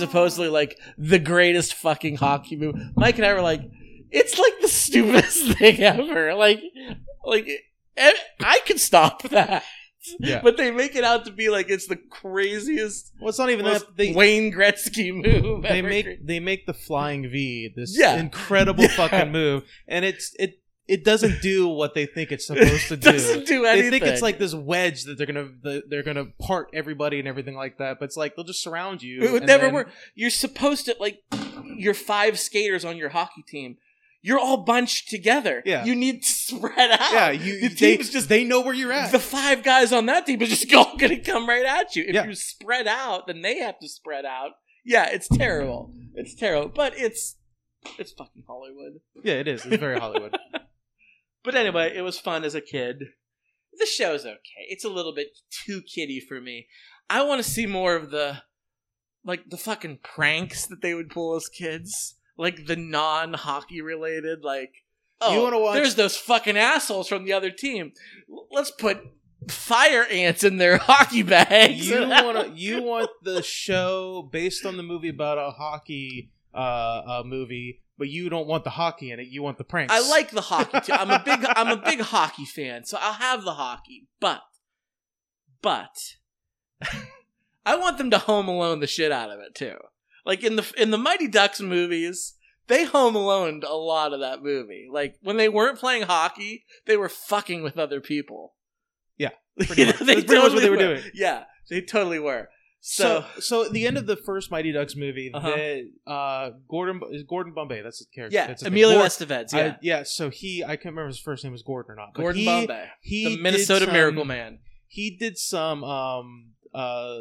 supposedly like the greatest fucking hockey move. Mike and I were like, it's like the stupidest thing ever. Like, like I could stop that. Yeah. But they make it out to be like it's the craziest, Well, it's not even that they Wayne Gretzky move. they ever. make they make the flying V this Yeah. incredible Yeah. fucking move, and it's it it doesn't do what they think it's supposed to do. doesn't do anything. They think it's like this wedge that they're gonna the, they're gonna part everybody and everything like that, but it's like they'll just surround you. It would never then- work. You're supposed to like your five skaters on your hockey team. You're all bunched together. Yeah. You need to spread out. Yeah, you the they, team's just they know where you're at. the five guys on that team is just all going to come right at you. If Yeah. you spread out, then they have to spread out. Yeah, it's terrible. It's terrible, but it's it's fucking Hollywood. yeah, it is. It's very Hollywood. But anyway, it was fun as a kid. The show's okay. It's a little bit too kiddie for me. I want to see more of the like the fucking pranks that they would pull as kids, like the non-hockey related, like oh, You wanna watch- There's those fucking assholes from the other team. Let's put fire ants in their hockey bags. you want you want the show based on the movie about a hockey uh, uh movie, but you don't want the hockey in it. You want the pranks. I like the hockey too. I'm a big I'm a big hockey fan, so I'll have the hockey. But but I want them to home alone the shit out of it too. Like in the in the Mighty Ducks movies, they home alone a lot of that movie. Like when they weren't playing hockey, they were fucking with other people. Yeah, pretty much. That's pretty much what they were doing. Yeah, they totally were. So, So, so at the end of the first Mighty Ducks movie, Uh-huh. the, uh, Gordon is Gordon Bombay. That's the character. yeah, That's Emilio name. Estevez. Yeah, I- yeah. So he, I can't remember his first name was Gordon or not. but Gordon he, Bombay, He the Minnesota some- Miracle Man. He did some, um, uh,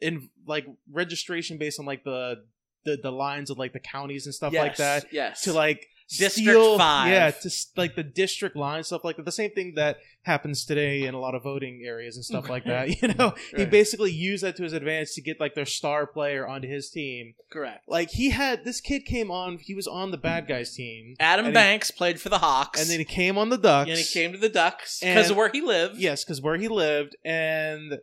in like registration based on like the the, the lines of like the counties and stuff like that Yes, to like District steal- five. Yeah, to s- like the district line stuff like that. The same thing that happens today in a lot of voting areas and stuff like that. You know, he basically used that to his advantage to get like their star player onto his team. correct. Like he had this kid came on. He was on the bad guys team. Adam and he- Banks played for the Hawks, and then he came on the Ducks. and he came to the Ducks because of where he lived. Yes, because where he lived, and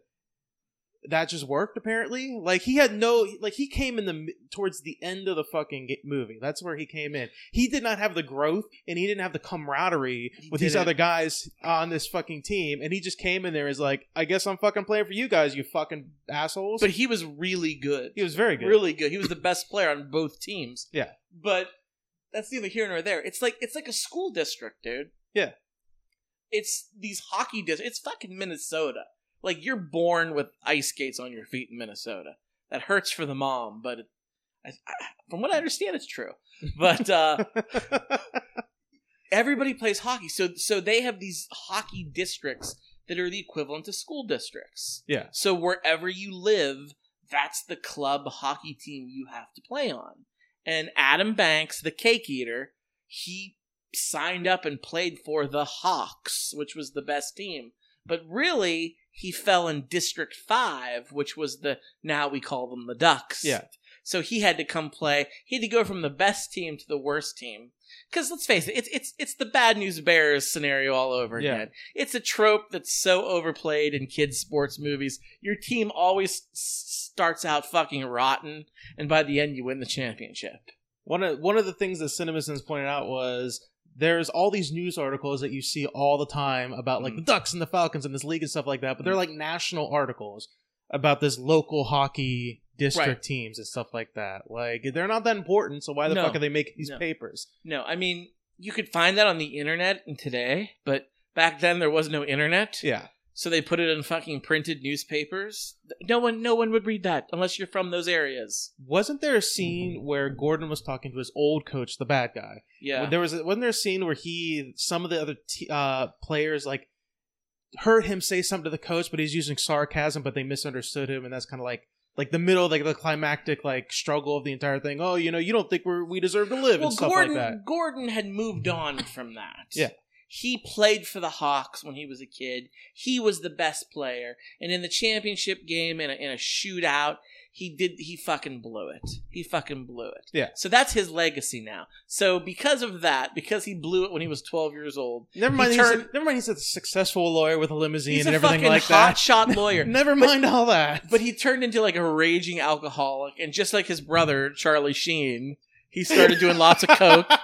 that just worked apparently. Like he had no, like he came in the towards the end of the fucking movie. That's where he came in. He did not have the growth, and he didn't have the camaraderie He with these didn't. other guys on this fucking team. And he just came in there as like, I guess I'm fucking playing for you guys, you fucking assholes. but he was really good. he was very good. really good. He was the best player on both teams. Yeah. but that's neither here nor there. It's like it's like a school district, dude. Yeah. it's these hockey districts. It's fucking Minnesota. Like you're born with ice skates on your feet in Minnesota. That hurts for the mom, but it, I, I, from what I understand, it's true. But uh, everybody plays hockey, so so they have these hockey districts that are the equivalent to school districts. yeah. So wherever you live, that's the club hockey team you have to play on. And Adam Banks, the cake eater, he signed up and played for the Hawks, which was the best team. But really, he fell in District 5, which was the now we call them the Ducks. Yeah. So he had to come play. He had to go from the best team to the worst team. Because let's face it, it's it's it's the bad news bears scenario all over Yeah. again. It's a trope that's so overplayed in kids' sports movies. Your team always starts out fucking rotten, and by the end, you win the championship. One of one of the things that CinemaSins pointed out was there's all these news articles that you see all the time about like Mhm. the Ducks and the Falcons and this league and stuff like that, but they're like national articles about this local hockey district Right. teams and stuff like that. Like they're not that important, so why the No. fuck are they making these No. papers? No, I mean you could find that on the internet and today, but back then there was no internet. Yeah. So they put it in fucking printed newspapers. No one no one would read that unless you're from those areas. Wasn't there a scene where Gordon was talking to his old coach, the bad guy? Yeah. There was wasn't there a scene where he some of the other t- uh, players like heard him say something to the coach, but he's using sarcasm, but they misunderstood him, and that's kind of like like the middle, like the climactic like struggle of the entire thing. Oh, you know, you don't think we're we deserve to live well, and stuff Gordon like that. Gordon had moved on from that. Yeah. He played for the Hawks when he was a kid. He was the best player, and in the championship game in a, in a shootout, he did he fucking blew it. He fucking blew it. Yeah. So that's his legacy now. So because of that, because he blew it when he was 12 years old, Never mind. he he's turned- a, never mind. He's a successful lawyer with a limousine and a everything fucking like that. shot lawyer. Never mind all that. But he turned into like a raging alcoholic, and just like his brother Charlie Sheen, he started doing lots of coke.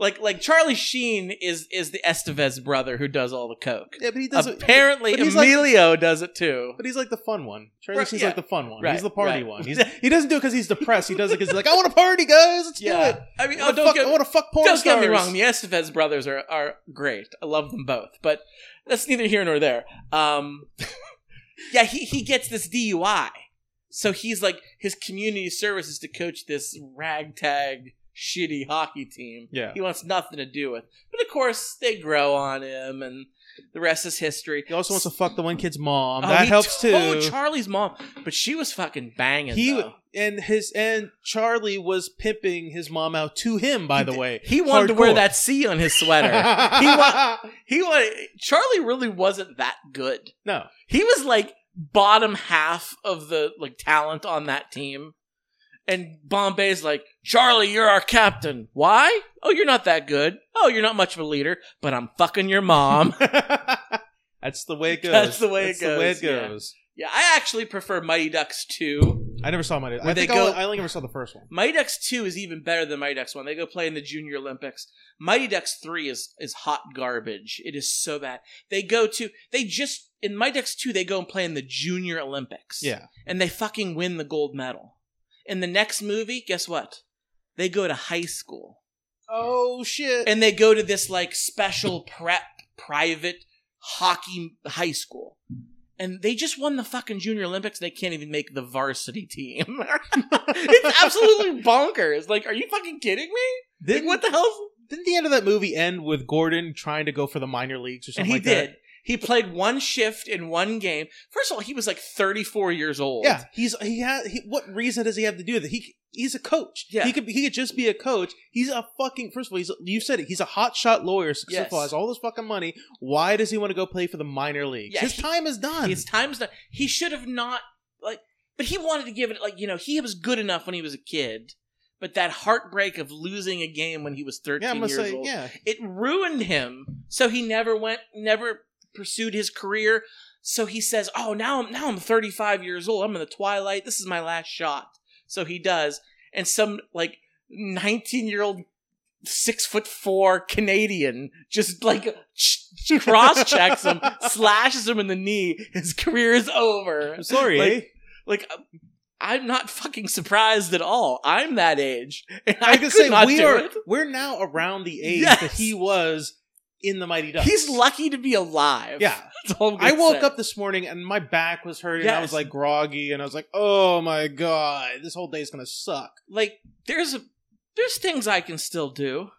Like like Charlie Sheen is is the Estevez brother who does all the coke. yeah, but he doesn't. Apparently, but he's like- Emilio does it too. But he's like the fun one. Charlie Right, Sheen's yeah. like the fun one. Right, he's the party right. one. He's, he doesn't do it because he's depressed. He does it because he's like, I want to party, guys. Let's do it. I mean, I oh, want to don't fuck, get, I want to fuck porn don't get me wrong. The Estevez brothers are are great. I love them both, but that's neither here nor there. Um, yeah, he he gets this DUI, so he's like his community service is to coach this ragtag shitty hockey team. Yeah. he wants nothing to do with. But of course, they grow on him, and the rest is history. He also wants to fuck the one kid's mom. Oh, that he helps oh, too. told Charlie's mom, but she was fucking banging. he though. and his and Charlie was pimping his mom out to him. By the way, He wanted to wear that C on his sweater. he wa- he wanted Charlie really wasn't that good. no. He was like bottom half of the like talent on that team. And Bombay's like, Charlie, you're our captain. Why? Oh, you're not that good. Oh, you're not much of a leader, but I'm fucking your mom. That's the way it goes. That's the way That's it the way it goes, yeah. yeah, I actually prefer Mighty Ducks 2. I never saw my. I they think go- I only never saw the first one. Mighty Ducks 2 is even better than Mighty Ducks 1. They go play in the Junior Olympics. Mighty Ducks 3 is is hot garbage. It is so bad. They go to they just in Mighty Ducks 2 they go and play in the Junior Olympics. Yeah. And they fucking win the gold medal. In the next movie, guess what? They go to high school. Oh shit. And they go to this like special prep private hockey high school. And they just won the fucking Junior Olympics. They can't even make the varsity team. it's absolutely bonkers. Like, are you fucking kidding me? Like, didn't, what the hell? didn't the end of that movie end with Gordon trying to go for the minor leagues or And something he like did. that? He played one shift in one game. First of all, he was like 34 years old. Yeah, he's he has. He, what reason does he have to do that? He he's a coach. Yeah. he could he could just be a coach. He's a fucking. First of all, he's you said it. He's a hot shot lawyer. Successful, Yes. has all this fucking money. Why does he want to go play for the minor leagues? Yeah, His he- time is done. His time's done. He should have not like, but he wanted to give it like you know he was good enough when he was a kid, but that heartbreak of losing a game when he was thirteen yeah, years say old, yeah. it ruined him. So he never went, never pursued his career. So he says, "Oh, now I'm now I'm 35 years old. I'm in the twilight. This is my last shot." So he does, and some like 19 year old six foot four Canadian just like cross checks him, slashes him in the knee. His career is over. I'm sorry, Like, eh? Like I'm not fucking surprised at all. I'm that age. And I, I could say we are. it. We're now around the age Yes. that he was in the Mighty Ducks. He's lucky to be alive. Yeah, I woke say. up this morning and my back was hurting. and I was like groggy, and I was like, "Oh my god, this whole day's gonna suck." like there's a there's things I can still do.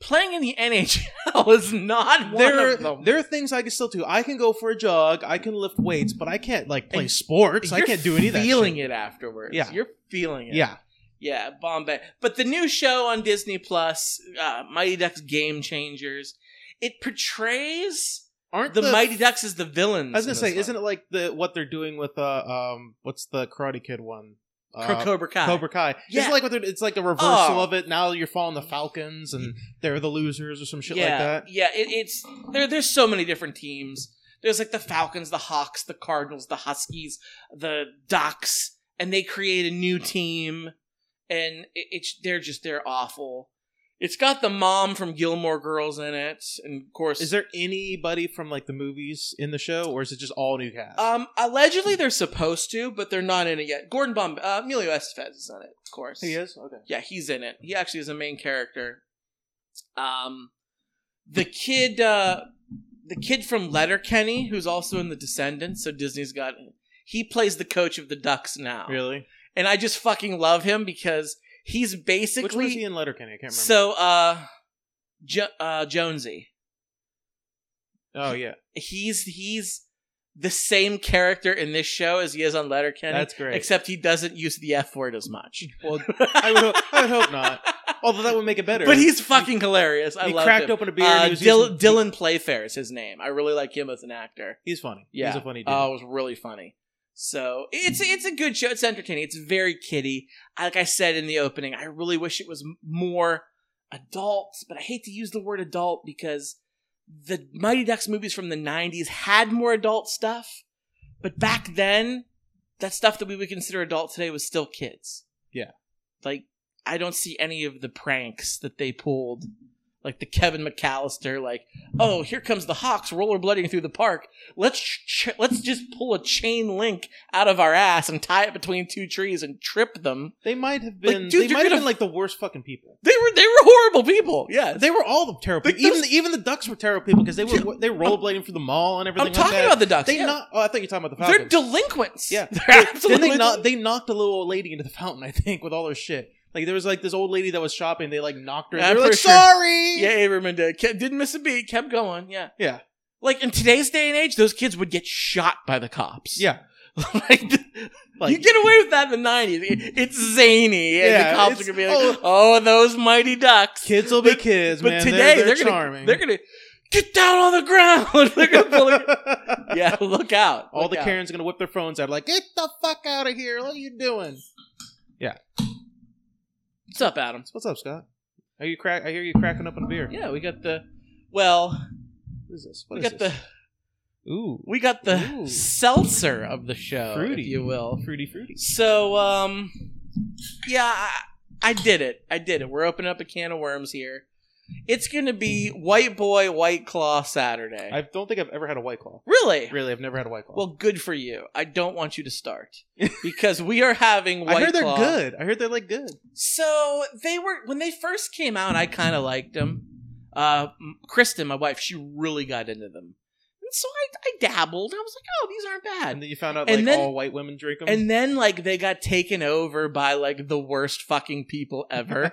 Playing in the NHL is not one there, of them. there are things I can still do. I can go for a jog. I can lift weights, but I can't like play And sports. I can't do any of that. Feeling shit. it afterwards. Yeah. you're feeling it. Yeah, yeah, Bombay. But the new show on Disney Plus, uh, Mighty Ducks Game Changers, it portrays aren't the, Mighty Ducks as the villains. I was gonna say, this isn't it like the what they're doing with uh um what's the Karate Kid one? Uh, Cobra Kai? Cobra Kai. Yeah. It's like what they're, it's like a reversal Oh. of it. Now you're following the Falcons and they're the losers or some shit yeah, like that. Yeah, it, it's there. There's so many different teams. There's like the Falcons, the Hawks, the Cardinals, the Huskies, the Ducks, and they create a new team, and it, it's they're just they're awful. It's got the mom from Gilmore Girls in it, and of course, Is there anybody from like the movies in the show, or is it just all new cast? Um, allegedly they're supposed to, but they're not in it yet. Gordon Bum, uh, Emilio Estevez is in it, of course. he is okay. Yeah, he's in it. He actually is a main character. Um, the kid, uh, the kid from Letterkenny, who's also in The Descendants. So Disney's got. He plays the coach of the Ducks now, Really? and I just fucking love him because he's basically Which was he in Letterkenny? I can't remember. so uh, jo- uh, Jonesy. oh yeah, He's he's the same character in this show as he is on Letterkenny. that's great. Except he doesn't use the F word as much. well, I would, hope, I would hope not. Although that would make it better. But he's fucking hilarious. I he love cracked him. open a beer. Uh, and he was Dil- using- Dylan Playfair is his name. I really like him as an actor. He's funny. Yeah, he's a funny dude. Oh, it was really funny. So it's it's a good show. It's entertaining. It's very kiddie. Like I said in the opening, I really wish it was more adult, but I hate to use the word adult because the Mighty Ducks movies from the '90s had more adult stuff, but back then, that stuff that we would consider adult today was still kids. Yeah. like I don't see any of the pranks that they pulled. Like the Kevin McAllister, like, oh, here comes the Hawks rollerblading through the park. Let's ch- let's just pull a chain link out of our ass and tie it between two trees and trip them. they might have Like, been. dude, they might have been like the worst fucking people. They were they were horrible people. Yeah, They were all the terrible. Like. Even those- the, even the ducks were terrible people because they were they were rollerblading through the mall and everything. I'm talking like about the Ducks. They yeah. not. Oh, I thought you were talking about the They're delinquents. Yeah. they're then absolutely. they knocked they knocked a little old lady into the fountain. I think with all their shit. Like there was like this old lady that was shopping. They like knocked her. Yeah, they were like, sure. sorry. yeah, Averman did. Kept, didn't miss a beat. Kept going. Yeah. Yeah. Like in today's day and age, those kids would get shot by the cops. Yeah. like, Like- you get away with that in the '90s. It- It's zany, and Yeah, the cops are gonna be like, oh. "Oh, those mighty ducks." Kids will be kids, but man. today they're, they're, they're gonna charming. they're gonna get down on the ground. they're gonna pull it. Yeah, look out. All Look the out. Karens are gonna whip their phones out, like, "Get the fuck out of here! What are you doing?" What's up, Adam? What's up, Scott? Are you crack? I hear you cracking up on a beer. Yeah, we got the. Well, What is this? What we is got this? the Ooh, we got the Ooh. seltzer of the show, Fruity. if you will. fruity, fruity. So, um, yeah, I, I did it. I did it. We're opening up a can of worms here. It's gonna be White Boy White Claw Saturday. I don't think I've ever had a white claw. really? Really, I've never had a white claw. Well, good for you. I don't want you to start because we are having White I heard they're good. I heard they're like good. So they were when they first came out. I kind of liked them. Uh, Kristen, my wife, she really got into them, so I, I dabbled. I was like, oh, these aren't bad. And then you found out And like then- all white women drink them. And then like they got taken over by like the worst fucking people ever.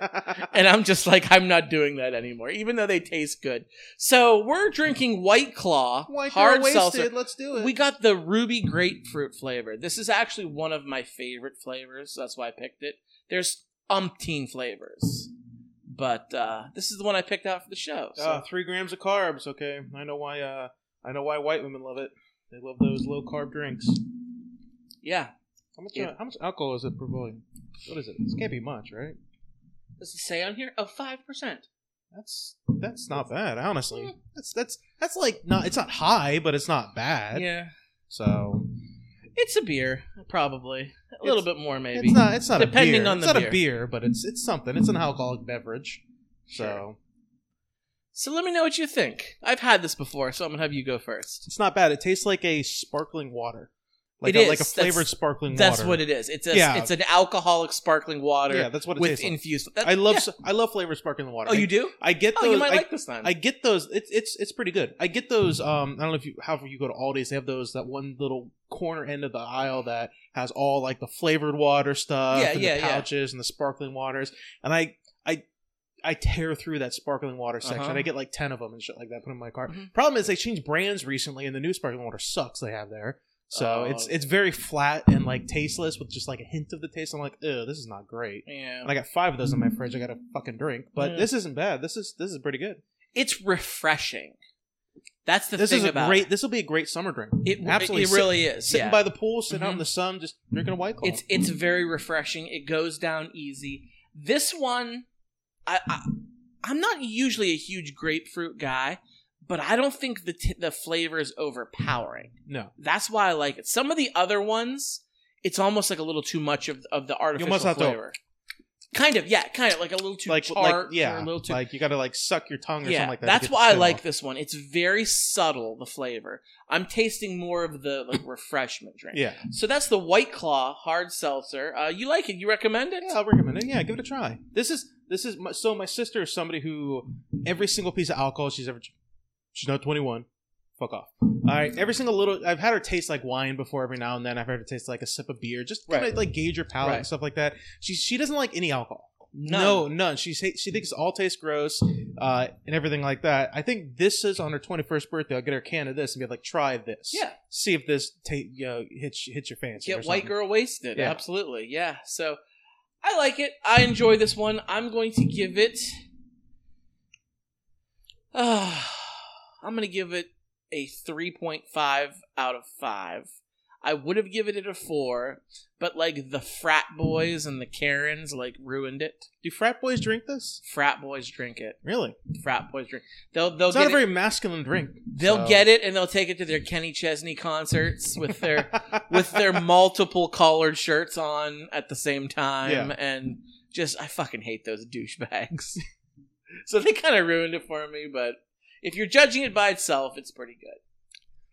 and I'm just like, I'm not doing that anymore, even though they taste good. So we're drinking White Claw, white hard seltzer. Let's do it. We got the ruby grapefruit flavor. This is actually one of my favorite flavors. So that's why I picked it. There's umpteen flavors, but uh, this is the one I picked out for the show. So. Uh, three grams of carbs. Okay, I know why. Uh, I know why white women love it. They love those low carb drinks. yeah, How much? Yeah. Uh, how much alcohol is it per volume? What is it? This can't be much, right? does it say on here? Oh, five percent. That's that's not bad, honestly. That's that's that's like not. It's not high, but it's not bad. Yeah, So it's a beer, probably a little bit more, maybe. it's not. It's not Depending a beer. on it's the not beer. a beer, but it's it's something. It's an alcoholic beverage. So So let me know what you think. I've had this before, so I'm gonna have you go first. it's not bad. It tastes like a sparkling water, like It a, is. like a That's- flavored sparkling water. That's water. what it is. It's a, Yeah. it's an alcoholic sparkling water Yeah, that's what it with tastes like. infused. that- I love yeah. I love flavored sparkling water. Oh, you do? I get Oh, those. you might I, like this then. I get those. It's it's it's pretty good. I get those. Um, I don't know if you however you go to Aldi's, they have those that one little corner end of the aisle that has all like the flavored water stuff, Yeah, and yeah, the yeah. pouches and the sparkling waters. And I I tear through that sparkling water section. Uh-huh. I get like ten of them and shit like that. Put in my cart. Mhm. Problem is they changed brands recently, and the new sparkling water sucks. They have there. So Oh. it's it's very flat and like tasteless with just like a hint of the taste. I'm like, ew, this is not great. yeah. And I got five of those in my fridge. I got to fucking drink, but Yeah. this isn't bad. This is this is pretty good. it's refreshing. That's the this thing is a about great. This will be a great summer drink. It, Absolutely. it really is. Sitting yeah. by the pool, sitting out Mhm. in the sun, just drinking a white claw. it's it's very refreshing. It goes down easy. This one, I, I I'm not usually a huge grapefruit guy, but I don't think the t- the flavor is overpowering. no. That's why I like it. Some of the other ones, it's almost like a little too much of of the artificial have to- flavor. Kind of, yeah, kind of like a little too like tart, like yeah, a little too. like you got to like suck your tongue or yeah, something like that. that's why I like off. this one. It's very subtle, the flavor. I'm tasting more of the like refreshment drink. Yeah, So that's the White Claw hard seltzer. Uh, you like it? You recommend it? yeah, I'll recommend it. Yeah, give it a try. This is this is my, so my sister is somebody who every single piece of alcohol she's ever she's not 21. Fuck off. All right, every single little I've had her taste like wine before every now and then. I've had her taste like a sip of beer, just kind Right. of like gauge your palate Right. and stuff like that. She she doesn't like any alcohol. None. No, none. She she thinks all tastes gross, uh, and everything like that. I think this is on her twenty first birthday. I'll get her a can of this and be like, try this. Yeah. See if this ta- you know, hits hits your fancy. Get white girl wasted. Yeah. Absolutely. Yeah. So I like it. I enjoy this one. I'm going to give it. Uh, I'm going to give it a 3.5 out of 5. I would have given it a 4, but like the frat boys and the Karens like ruined it. Do frat boys drink this? Frat boys drink it. Really? Frat boys drink. They'll they'll It's get not a it- very masculine drink. they'll so- get it and they'll take it to their Kenny Chesney concerts with their with their multiple collared shirts on at the same time Yeah. and just I fucking hate those douchebags. so they kind of ruined it for me, but if you're judging it by itself, it's pretty good.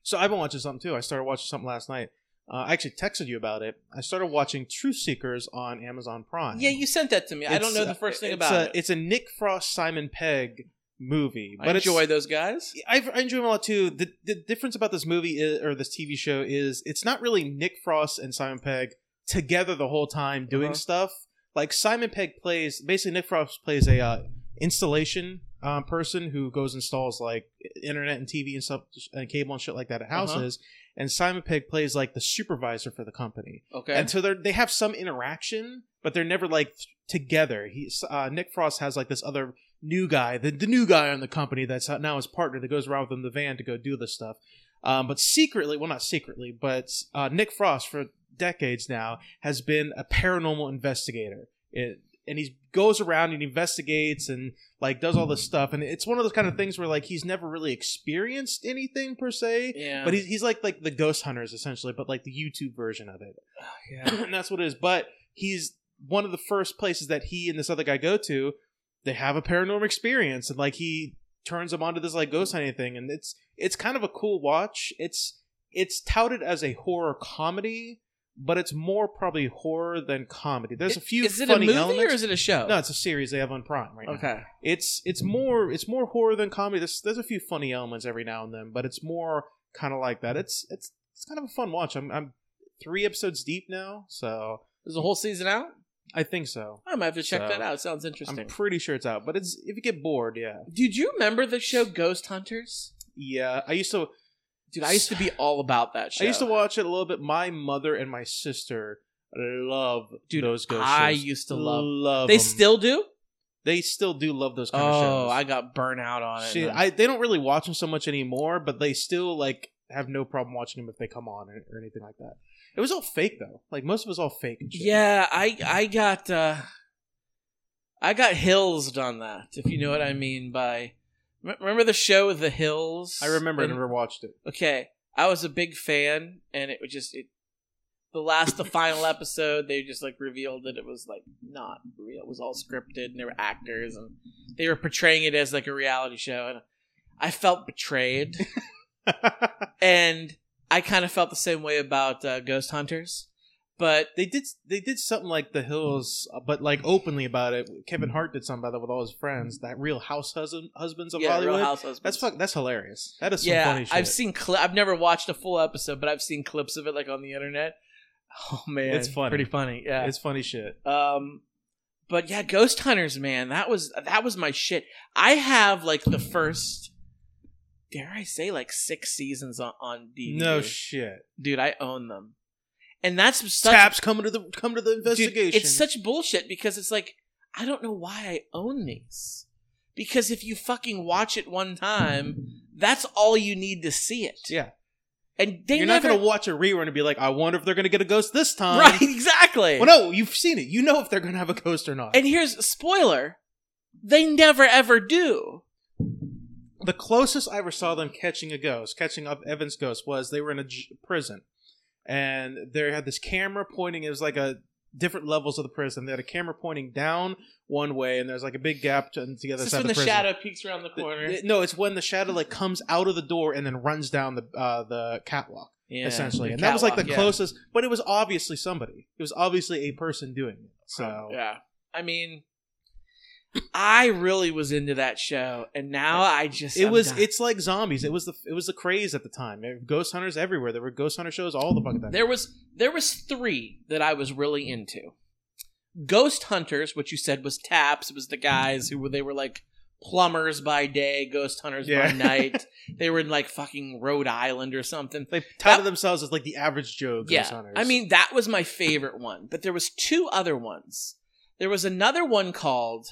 So I've been watching something too. I started watching something last night. Uh, I actually texted you about it. I started watching Truth Seekers on Amazon Prime. Yeah, you sent that to me. I don't know the uh, first thing about a, it. It's a Nick Frost Simon Pegg movie, I but it's, enjoy those guys. I, I enjoy them a lot too. The, the difference about this movie is, or this TV show is it's not really Nick Frost and Simon Pegg together the whole time doing Uh-huh. stuff. Like Simon Pegg plays basically Nick Frost plays a uh, installation um, person who goes and installs like internet and TV and stuff and cable and shit like that at Uh-huh. houses. And Simon Pegg plays like the supervisor for the company. Okay. And so they they have some interaction, but they're never like th- together. He's uh, Nick Frost has like this other new guy, the, the new guy on the company that's now his partner that goes around with him in the van to go do this stuff. Um, but secretly, well, not secretly, but uh, Nick Frost for decades now has been a paranormal investigator. It, and he goes around and investigates and like does all this stuff. And it's one of those kind of things where like he's never really experienced anything per se. yeah. But he's, he's like like the ghost hunters essentially, but like the YouTube version of it. yeah. and that's what it is. But he's one of the first places that he and this other guy go to. They have a paranormal experience, and like he turns them onto this like ghost hunting thing, and it's it's kind of a cool watch. It's it's touted as a horror comedy, but it's more probably horror than comedy. There's a few Is it a funny movie elements. or is it a show? no, it's a series they have on Prime right now. Okay. It's it's more it's more horror than comedy. There's there's a few funny elements every now and then, but it's more kind of like that. It's it's it's kind of a fun watch. I'm I'm three episodes deep now, so Is the whole season out? I think so. I might have to check So, that out. It sounds interesting. I'm pretty sure it's out, but it's if you get bored, yeah, Did you remember the show Ghost Hunters? yeah. I used to Dude, I used to be all about that show. I used to watch it a little bit. My mother and my sister love Dude, those ghost shows. I shows. used to love. love They 'em. still do? they still do love those kind of shows. Oh, I got burnt out on it. Shit, man. I they don't really watch them so much anymore, but they still like have no problem watching them if they come on or, or anything like that. It was all fake though. Like most of it was all fake. And shit. yeah, I I got uh I got Hills on that. If you know what I mean by remember the show The Hills? I remember. I never watched it. Okay, I was a big fan, and it was just it. The last, the final episode, they just like revealed that it was like not real. It was all scripted, and there were actors, and they were portraying it as like a reality show, and I felt betrayed. and I kind of felt the same way about uh, Ghost Hunters, but they did they did something like The Hills, uh, but like openly about it. Kevin Hart did something about that with all his friends. That Real House husband, Husbands of yeah, Hollywood. Real House Husbands. That's fuck. That's hilarious. That is some yeah, funny shit. I've seen cli- I've never watched a full episode, but I've seen clips of it like on the internet. Oh man, It's funny. pretty funny. Yeah, It's funny shit. Um, but yeah, Ghost Hunters, man, that was that was my shit. I have like the first, dare I say, like six seasons on, on DVD. No shit. dude, I own them, and that's such Taps coming to the come to the dude, investigation. it's such bullshit because it's like I don't know why I own these. Because if you fucking watch it one time, that's all you need to see it. yeah. And they You're never not gonna watch a rerun and be like, I wonder if they're gonna get a ghost this time. right exactly. Well, no, you've seen it. You know if they're gonna have a ghost or not. And here's a spoiler: they never ever do. the closest I ever saw them catching a ghost, catching up Evan's ghost, was they were in a j- prison, and they had this camera pointing. It was like a different levels of the prison. They had a camera pointing down one way, and there's like a big gap to, to the other Is this side when of the the, shadow peeks around the The- corner? it- no, it's when the shadow like comes out of the door and then runs down the uh, the catwalk yeah, essentially, the and that was like the yeah. closest. But it was obviously somebody. It was obviously a person doing it. So yeah. I mean, I really was into that show, and now I just it I'm was done. it's like zombies. It was the it was the craze at the time. There were Ghost hunters everywhere. There were ghost hunter shows all the fucking time. There was there was three that I was really into. Ghost Hunters, which you said was Taps, was the guys who were they were like plumbers by day, ghost hunters Yeah. by night. they were in like fucking Rhode Island or something. They touted themselves as like the average Joe ghost yeah, hunters. I mean that was my favorite one, but there was two other ones. There was another one called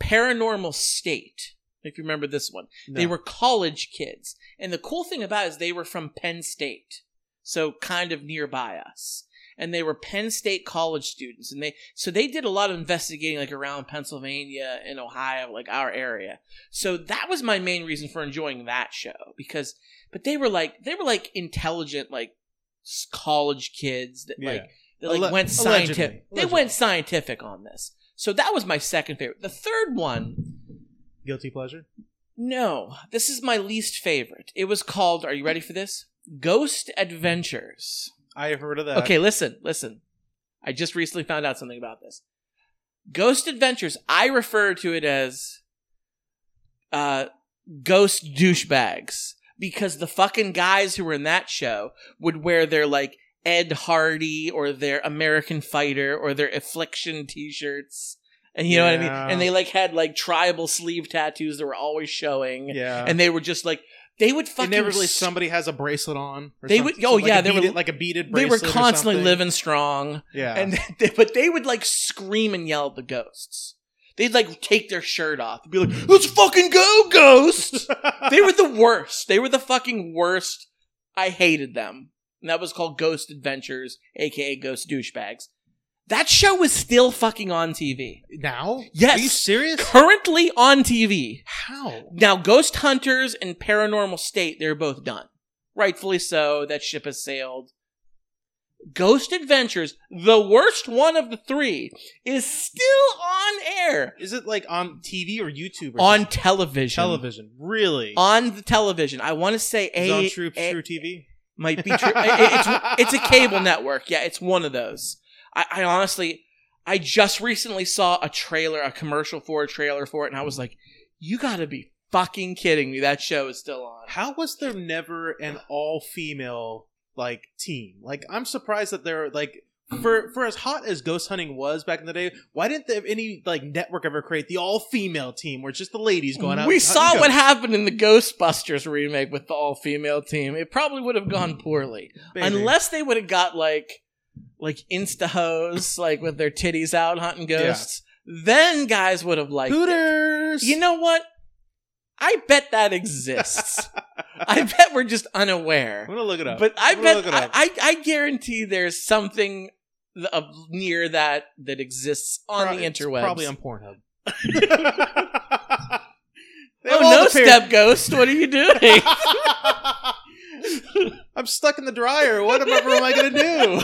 Paranormal State. If you remember this one, No. they were college kids, and the cool thing about it is they were from Penn State, so kind of nearby us. And they were Penn State college students, and they so they did a lot of investigating, like around Pennsylvania and Ohio, like our area. So that was my main reason for enjoying that show because, but they were like they were like intelligent, like college kids that Yeah. like that like Alle- went allegedly. scientific. They went scientific on this. So that was my second favorite. The third one, guilty pleasure. no, this is my least favorite. It was called. Are you ready for this? Ghost Adventures. I have heard of that. Okay, listen, listen. I just recently found out something about this. Ghost Adventures. I refer to it as uh, ghost douchebags because the fucking guys who were in that show would wear their like Ed Hardy or their American Fighter or their Affliction T-shirts, and you know what I mean. And they like had like tribal sleeve tattoos that were always showing, Yeah. and they were just like they would fucking Inevitably, somebody has a bracelet on. Or They some- would- oh, like yeah, they were- like a beaded. they were constantly something. living strong. Yeah, And they, but they would like scream and yell at the ghosts. They'd like take their shirt off and be like, "Let's fucking go, ghost!" they were the worst. They were the fucking worst. I hated them. And that was called Ghost Adventures, aka Ghost Douchebags. That show is still fucking on TV. now. Yes. Are you serious? Currently on TV. How? Now, Ghost Hunters and Paranormal State, they're both done. Rightfully so. That ship has sailed. Ghost Adventures, the worst one of the three, is still on air Is it like on TV or YouTube? Or on something? television. television. Really? On the television. I want to say a, on True a- True TV? Might be true. It- it's, it's a cable network. Yeah, it's one of those. I, I honestly, I just recently saw a trailer, a commercial for a trailer for it, and I was like, you gotta be fucking kidding me. That show is still on. How was there never an all female like team? Like I'm surprised that there like for for as hot as ghost hunting was back in the day, why didn't any like network ever create the all female team where it's just the ladies going out? We saw what happened in the Ghostbusters remake with the all female team. It probably would have gone poorly. Baby. Unless they would have got like like insta hoes, like with their titties out hunting ghosts. Then guys would have liked it. You know what? I bet that exists. I bet we're just unaware. I'm gonna look it up. But I I'm gonna look bet I. I, I guarantee there's something th- of near that that exists on Pro- the interwebs. Probably on Pornhub. Oh no, step ghost! What are you doing? I'm stuck in the dryer. What am I gonna do?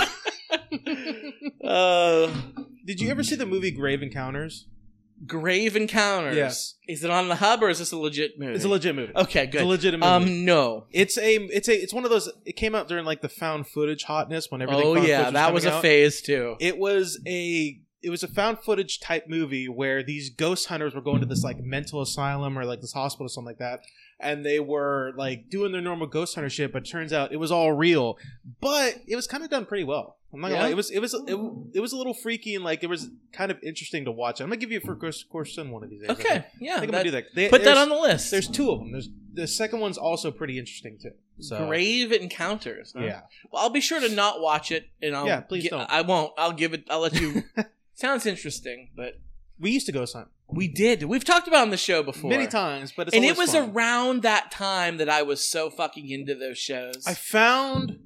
uh, Did you ever see the movie Grave Encounters? Grave Encounters. Yes. Is it on the hub or is this a legit movie? It's a legit movie. Okay, It's good. a legit movie. um, no. It's a it's a it's one of those. It came out during like the found footage hotness when everything. Oh found yeah, footage that was a out. phase too. It was a it was a found footage type movie where these ghost hunters were going to this like mental asylum or like this hospital or something like that, and they were like doing their normal ghost hunter shit. But it turns out it was all real. But it was kind of done pretty well. I'm not gonna lie. It was it was it, it was a little freaky and like it was kind of interesting to watch. I'm gonna give you a course course one of these days. Okay, yeah. I think I'm gonna do that. They- put that on the list. There's two of them. There's the second one's also pretty interesting too. So Grave Encounters. huh? yeah. Well, I'll be sure to not watch it, and I'll Yeah, please gi- don't. I won't. I'll give it. I'll let you. Sounds interesting, but We used to go hunt we did. We've talked about it on the show before many times, but it's and it was fun. around that time that I was so fucking into those shows. I found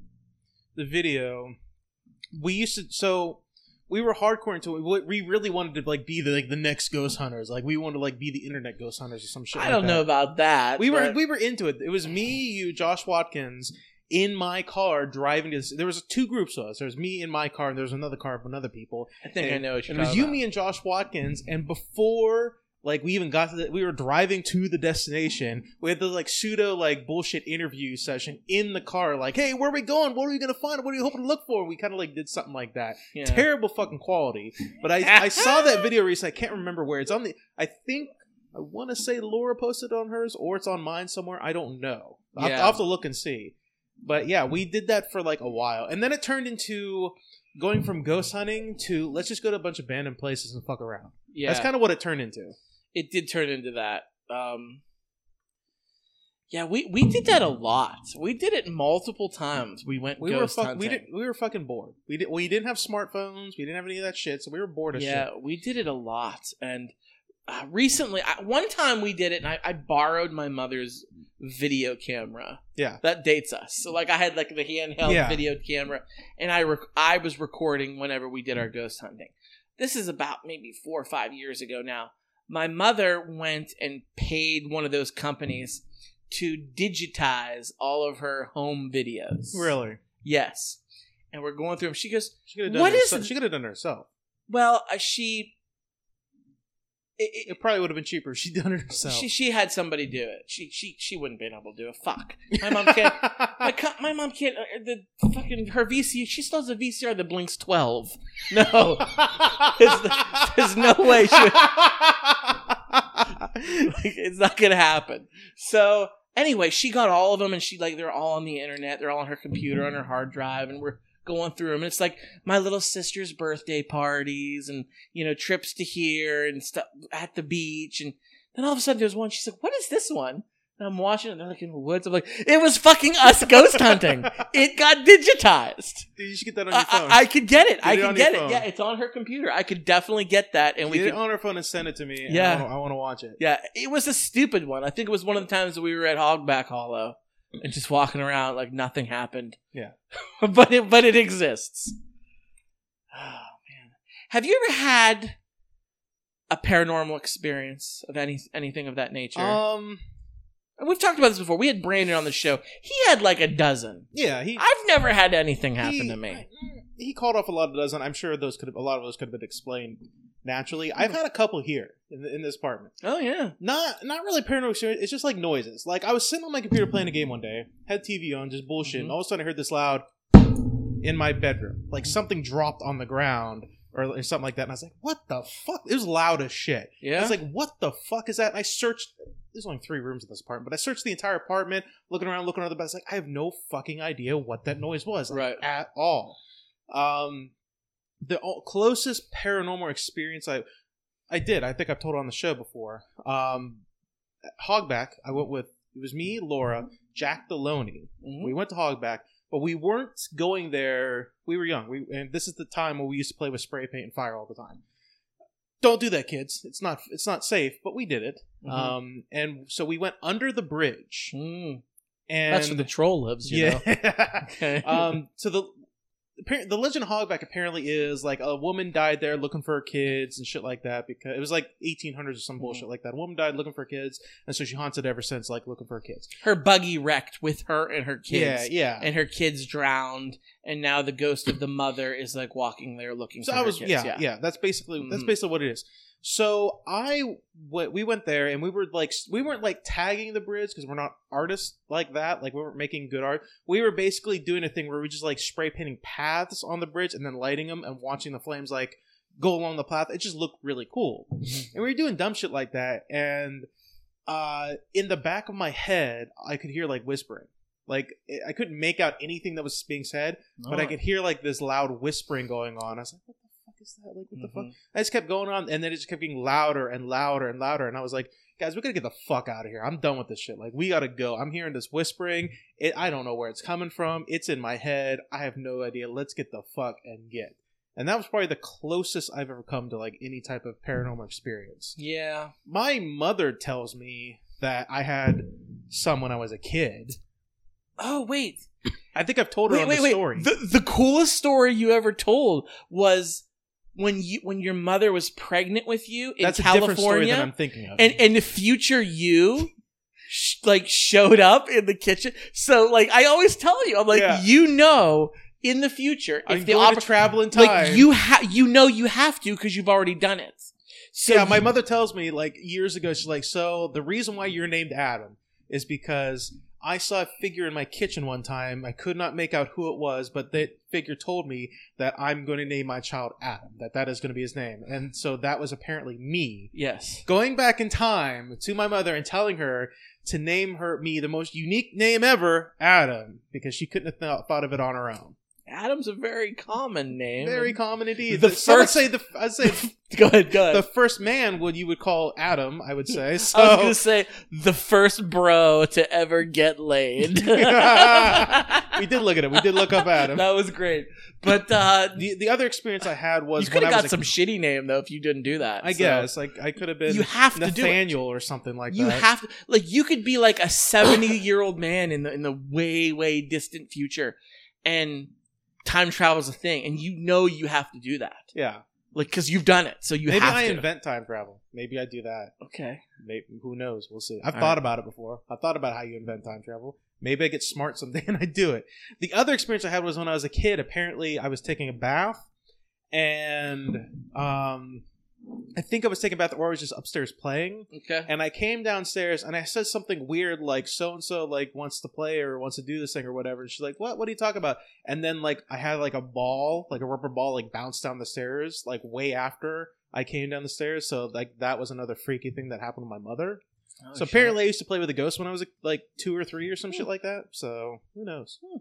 the video. We used to so we were hardcore into it. We- really wanted to like be the like the next ghost hunters. Like we wanted to like be the internet ghost hunters or some shit. I like don't that. know about that. We were we were into it. It was me, you, Josh Watkins, in my car driving to this. There was two groups of us. There was me in my car, and there was another car of another people. I think I know what you're And it was talking you, me, and Josh Watkins. And before like we even got to the, we were driving to the destination. We had the like pseudo like bullshit interview session in the car. Like, hey, where are we going? What are we gonna find? What are you hoping to look for? We kind of like did something like that. Yeah. Terrible fucking quality. But I I saw that video recently. I can't remember where it's on the. I think. I want to say Laura posted on hers, or it's on mine somewhere. I don't know. I'll, Yeah. I'll have to look and see. But yeah, we did that for like a while, and then it turned into going from ghost hunting to let's just go to a bunch of abandoned places and fuck around. yeah. That's kind of what it turned into. It did turn into that. Um, yeah, we we did that a lot. We did it multiple times. We went We were ghost fuck, hunting. we did we were fucking bored. We did we didn't have smartphones. We didn't have any of that shit, so we were bored as yeah, shit. we did it a lot. And uh, recently, I, one time we did it, and I, I borrowed my mother's video camera. Yeah. that dates us. So like, I had like the handheld Yeah. video camera, and I rec- I was recording whenever we did our ghost hunting. This is about maybe four or five years ago now. My mother went and paid one of those companies to digitize all of her home videos. Really, Yes. And we're going through them. She goes, she could have done. What herself. it- She could have done it herself. well, uh, she. It, it, It probably would have been cheaper if she done it herself. she she had somebody do it. She she she wouldn't been able to do it. Fuck. My mom can't. my, my mom can't. Uh, the fucking her VCR. She still has a VCR that blinks twelve. No, there's, there's no way she. Would, like, it's not gonna happen. So anyway, she got all of them, and she like they're all on the internet. They're all on her computer, on her hard drive, and we're going through them. And it's like my little sister's birthday parties, and you know trips to here and stuff at the beach, and then all of a sudden there's one. She's like, "What is this one?" And I'm watching it. And they're like in the woods. I'm like, "It was fucking us ghost hunting. It got digitized. Dude, you should get that on your I, phone. I, I could get it. I it could get it. phone. Yeah, it's on her computer. I could definitely get that, and we get could it on her phone and send it to me. Yeah. I I want to watch it. Yeah, it was a stupid one. I think it was one of the times that we were at Hogback Hollow and just walking around like nothing happened. Yeah. but it but it exists. Oh man. Have you ever had a paranormal experience of any anything of that nature? Um. We've talked about this before. We had Brandon on the show. He had like a dozen. Yeah. He. I've never had anything happen he, to me. He called off a lot of dozen. I'm sure those could have, a lot of those could have been explained naturally. I've had a couple here in, in this apartment. Oh yeah. Not not really paranormal experience. It's just like noises. Like I was sitting on my computer playing a game one day, had TV on, just bullshit, and Mhm. all of a sudden I heard this loud in my bedroom, like something dropped on the ground or, or something like that. And I was like, "What the fuck?" It was loud as shit. Yeah, I was like, "What the fuck is that?" And I searched. There's only three rooms in this apartment, but I searched the entire apartment, looking around, looking around the bed. I was like, I have no fucking idea what that noise was, like, Right. at all. Um, the closest paranormal experience I I did, I think I've told on the show before. Um, Hogback, I went with it was me, Laura, Jack Deloney. Mhm. We went to Hogback, but we weren't going there. We were young. We and this is the time when we used to play with spray paint and fire all the time. Don't do that, kids. It's not it's not safe, but we did it. Mhm. Um, and so we went under the bridge, Mm. and That's where the troll lives. You yeah. Know? Okay. um, so the the legend of Hogback apparently is like a woman died there looking for her kids and shit like that because it was like 1800s or some Mm-hmm. bullshit like that. A woman died looking for her kids, and so she haunts it ever since, like looking for her kids. her buggy wrecked with her and her kids. Yeah, yeah. and her kids drowned, and now the ghost of the mother is like walking there looking. so for I her was kids. yeah, yeah That's basically that's Mhm. basically what it is. So I went, we went there and we were like we weren't like tagging the bridge because we're not artists like that. Like we weren't making good art. We were basically doing a thing where we just like spray painting paths on the bridge and then lighting them and watching the flames like go along the path. It just looked really cool. Mm-hmm. And we were doing dumb shit like that. And uh, in the back of my head, I could hear like whispering. Like I couldn't make out anything that was being said, but I Oh. could hear like this loud whispering going on. I was like, "What the is that? Like, what the fuck?" Mhm. I just kept going on, and then it just kept getting louder and louder and louder. And I was like, "Guys, we gotta get the fuck out of here. I'm done with this shit. Like, we gotta go. I'm hearing this whispering. It, I don't know where it's coming from. It's in my head. I have no idea. Let's get the fuck and get." And that was probably the closest I've ever come to like any type of paranormal experience. Yeah. My mother tells me that I had some when I was a kid. Oh wait. I think I've told her Wait, on wait, the wait. story. The the coolest story you ever told was when you when your mother was pregnant with you in That's a different story California, than I'm thinking of. and and the future you sh- like showed up in the kitchen. So like I always tell you, I'm like, Yeah. you know, in the future, I'm if the going to oppor- travel in time. like you have you know you have to because you've already done it. So yeah, my you- mother tells me like years ago, she's like, so the reason why you're named Adam is because I saw a figure in my kitchen one time. I could not make out who it was, but that figure told me that I'm going to name my child Adam. That that is going to be his name, and so that was apparently me. yes, Going back in time to my mother and telling her to name her me the most unique name ever, Adam, because she couldn't have thought, thought of it on her own. Adam's a very common name. Very common indeed. The The Some would first- say the I'd say Go ahead, go ahead. the first man would you would call Adam, I would say. So I was gonna say the first bro to ever get laid. we did look at it. We did look up Adam. That was great. But uh, The the other experience I had was you could have got some shitty name though if you didn't do that. I So guess like I could have been you have to do it. Nathaniel or something like You that. have to like you could be like a seventy year old man in the in the way way distant future, and time travel is a thing, and you know you have to do that, yeah. like because you've done it, so you Maybe have I to. invent time travel. Maybe I do that. okay, Maybe who knows? We'll see. I've All thought right. about it before. I've thought about how you invent time travel. Maybe I get smart someday and I do it. The other experience I had was when I was a kid. Apparently, I was taking a bath, and um, I think I was taking a bath, or I was just upstairs playing. okay, And I came downstairs and I said something weird like so and so like wants to play or wants to do this thing or whatever. And she's like, What? What are you talking about? And then like I had like a ball, like a rubber ball, like bounced down the stairs, like way after I came down the stairs. So like that was another freaky thing that happened to my mother. Oh, so apparently I used to play with a ghost when I was like two or three or some shit like that. So who knows? Hmm.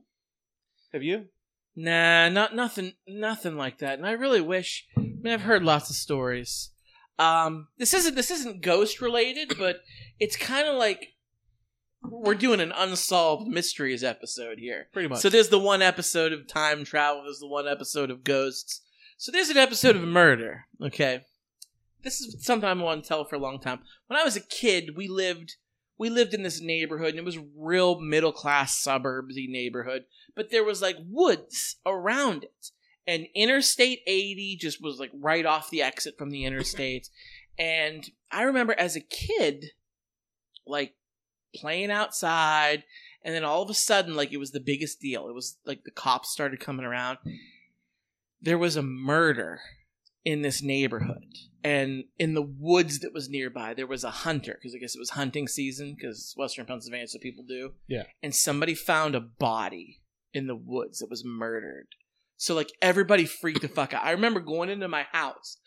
Have you? Nah, not nothing, nothing like that. And I really wish. I mean, I've heard lots of stories. Um, this isn't this isn't ghost related, but it's kind of like we're doing an unsolved mysteries episode here. Pretty much. So there's the one episode of time travel. There's the one episode of ghosts. So there's an episode of murder. Okay, this is something I want to tell for a long time. When I was a kid, we lived we lived in this neighborhood, and it was real middle class suburbsy neighborhood. But there was like woods around it, and Interstate 80 just was like right off the exit from the interstate. And I remember as a kid, like playing outside and then all of a sudden like it was the biggest deal it was like the cops started coming around there was a murder in this neighborhood. And in the woods that was nearby there was a hunter because i guess it was hunting season because western pennsylvania so people do. Yeah. and somebody found a body in the woods that was murdered. So like everybody freaked the fuck out. I remember going into my house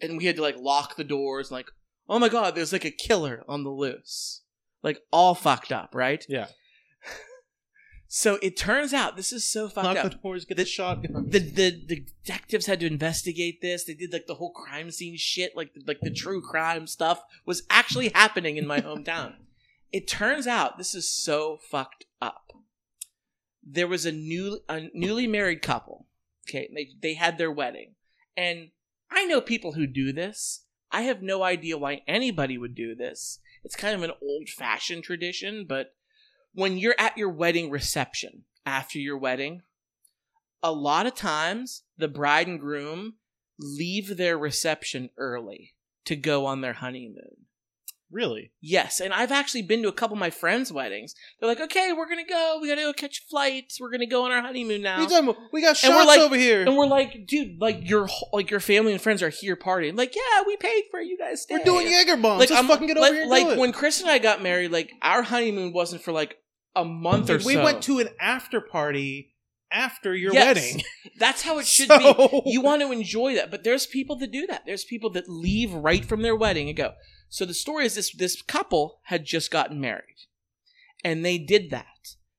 and we had to like lock the doors like oh my god there's like a killer on the loose. Like all fucked up right? Yeah. So it turns out this is so fucked Lock up the doors, get the shotgun. the, the the detectives had to investigate this. They did like the whole crime scene shit, like like the true crime stuff was actually happening in my hometown. It turns out this is so fucked up. There was a new a newly married couple. Okay, they they had their wedding, and I know people who do this. I have no idea why anybody would do this. It's kind of an old fashioned tradition, but when you're at your wedding reception after your wedding, a lot of times the bride and groom leave their reception early to go on their honeymoon. Really? Yes, and I've actually been to a couple of my friends' weddings. They're like, "Okay, we're gonna go. We gotta go catch flights. We're gonna go on our honeymoon now." you talking? We got And we're shots like- over here. And we're like, "Dude, like your like your family and friends are here partying." Like, yeah, we paid for it. You guys stay. We're doing Jaeger bombs. Like, Let's I'm fucking get over like, here and like when Chris and I got married, like our honeymoon wasn't for like a month or we so. went to an after party after your Yes. wedding. That's how it should So- be. You want to enjoy that, but there's people that do that. There's people that leave right from their wedding and go. So the story is this: this couple had just gotten married, and they did that.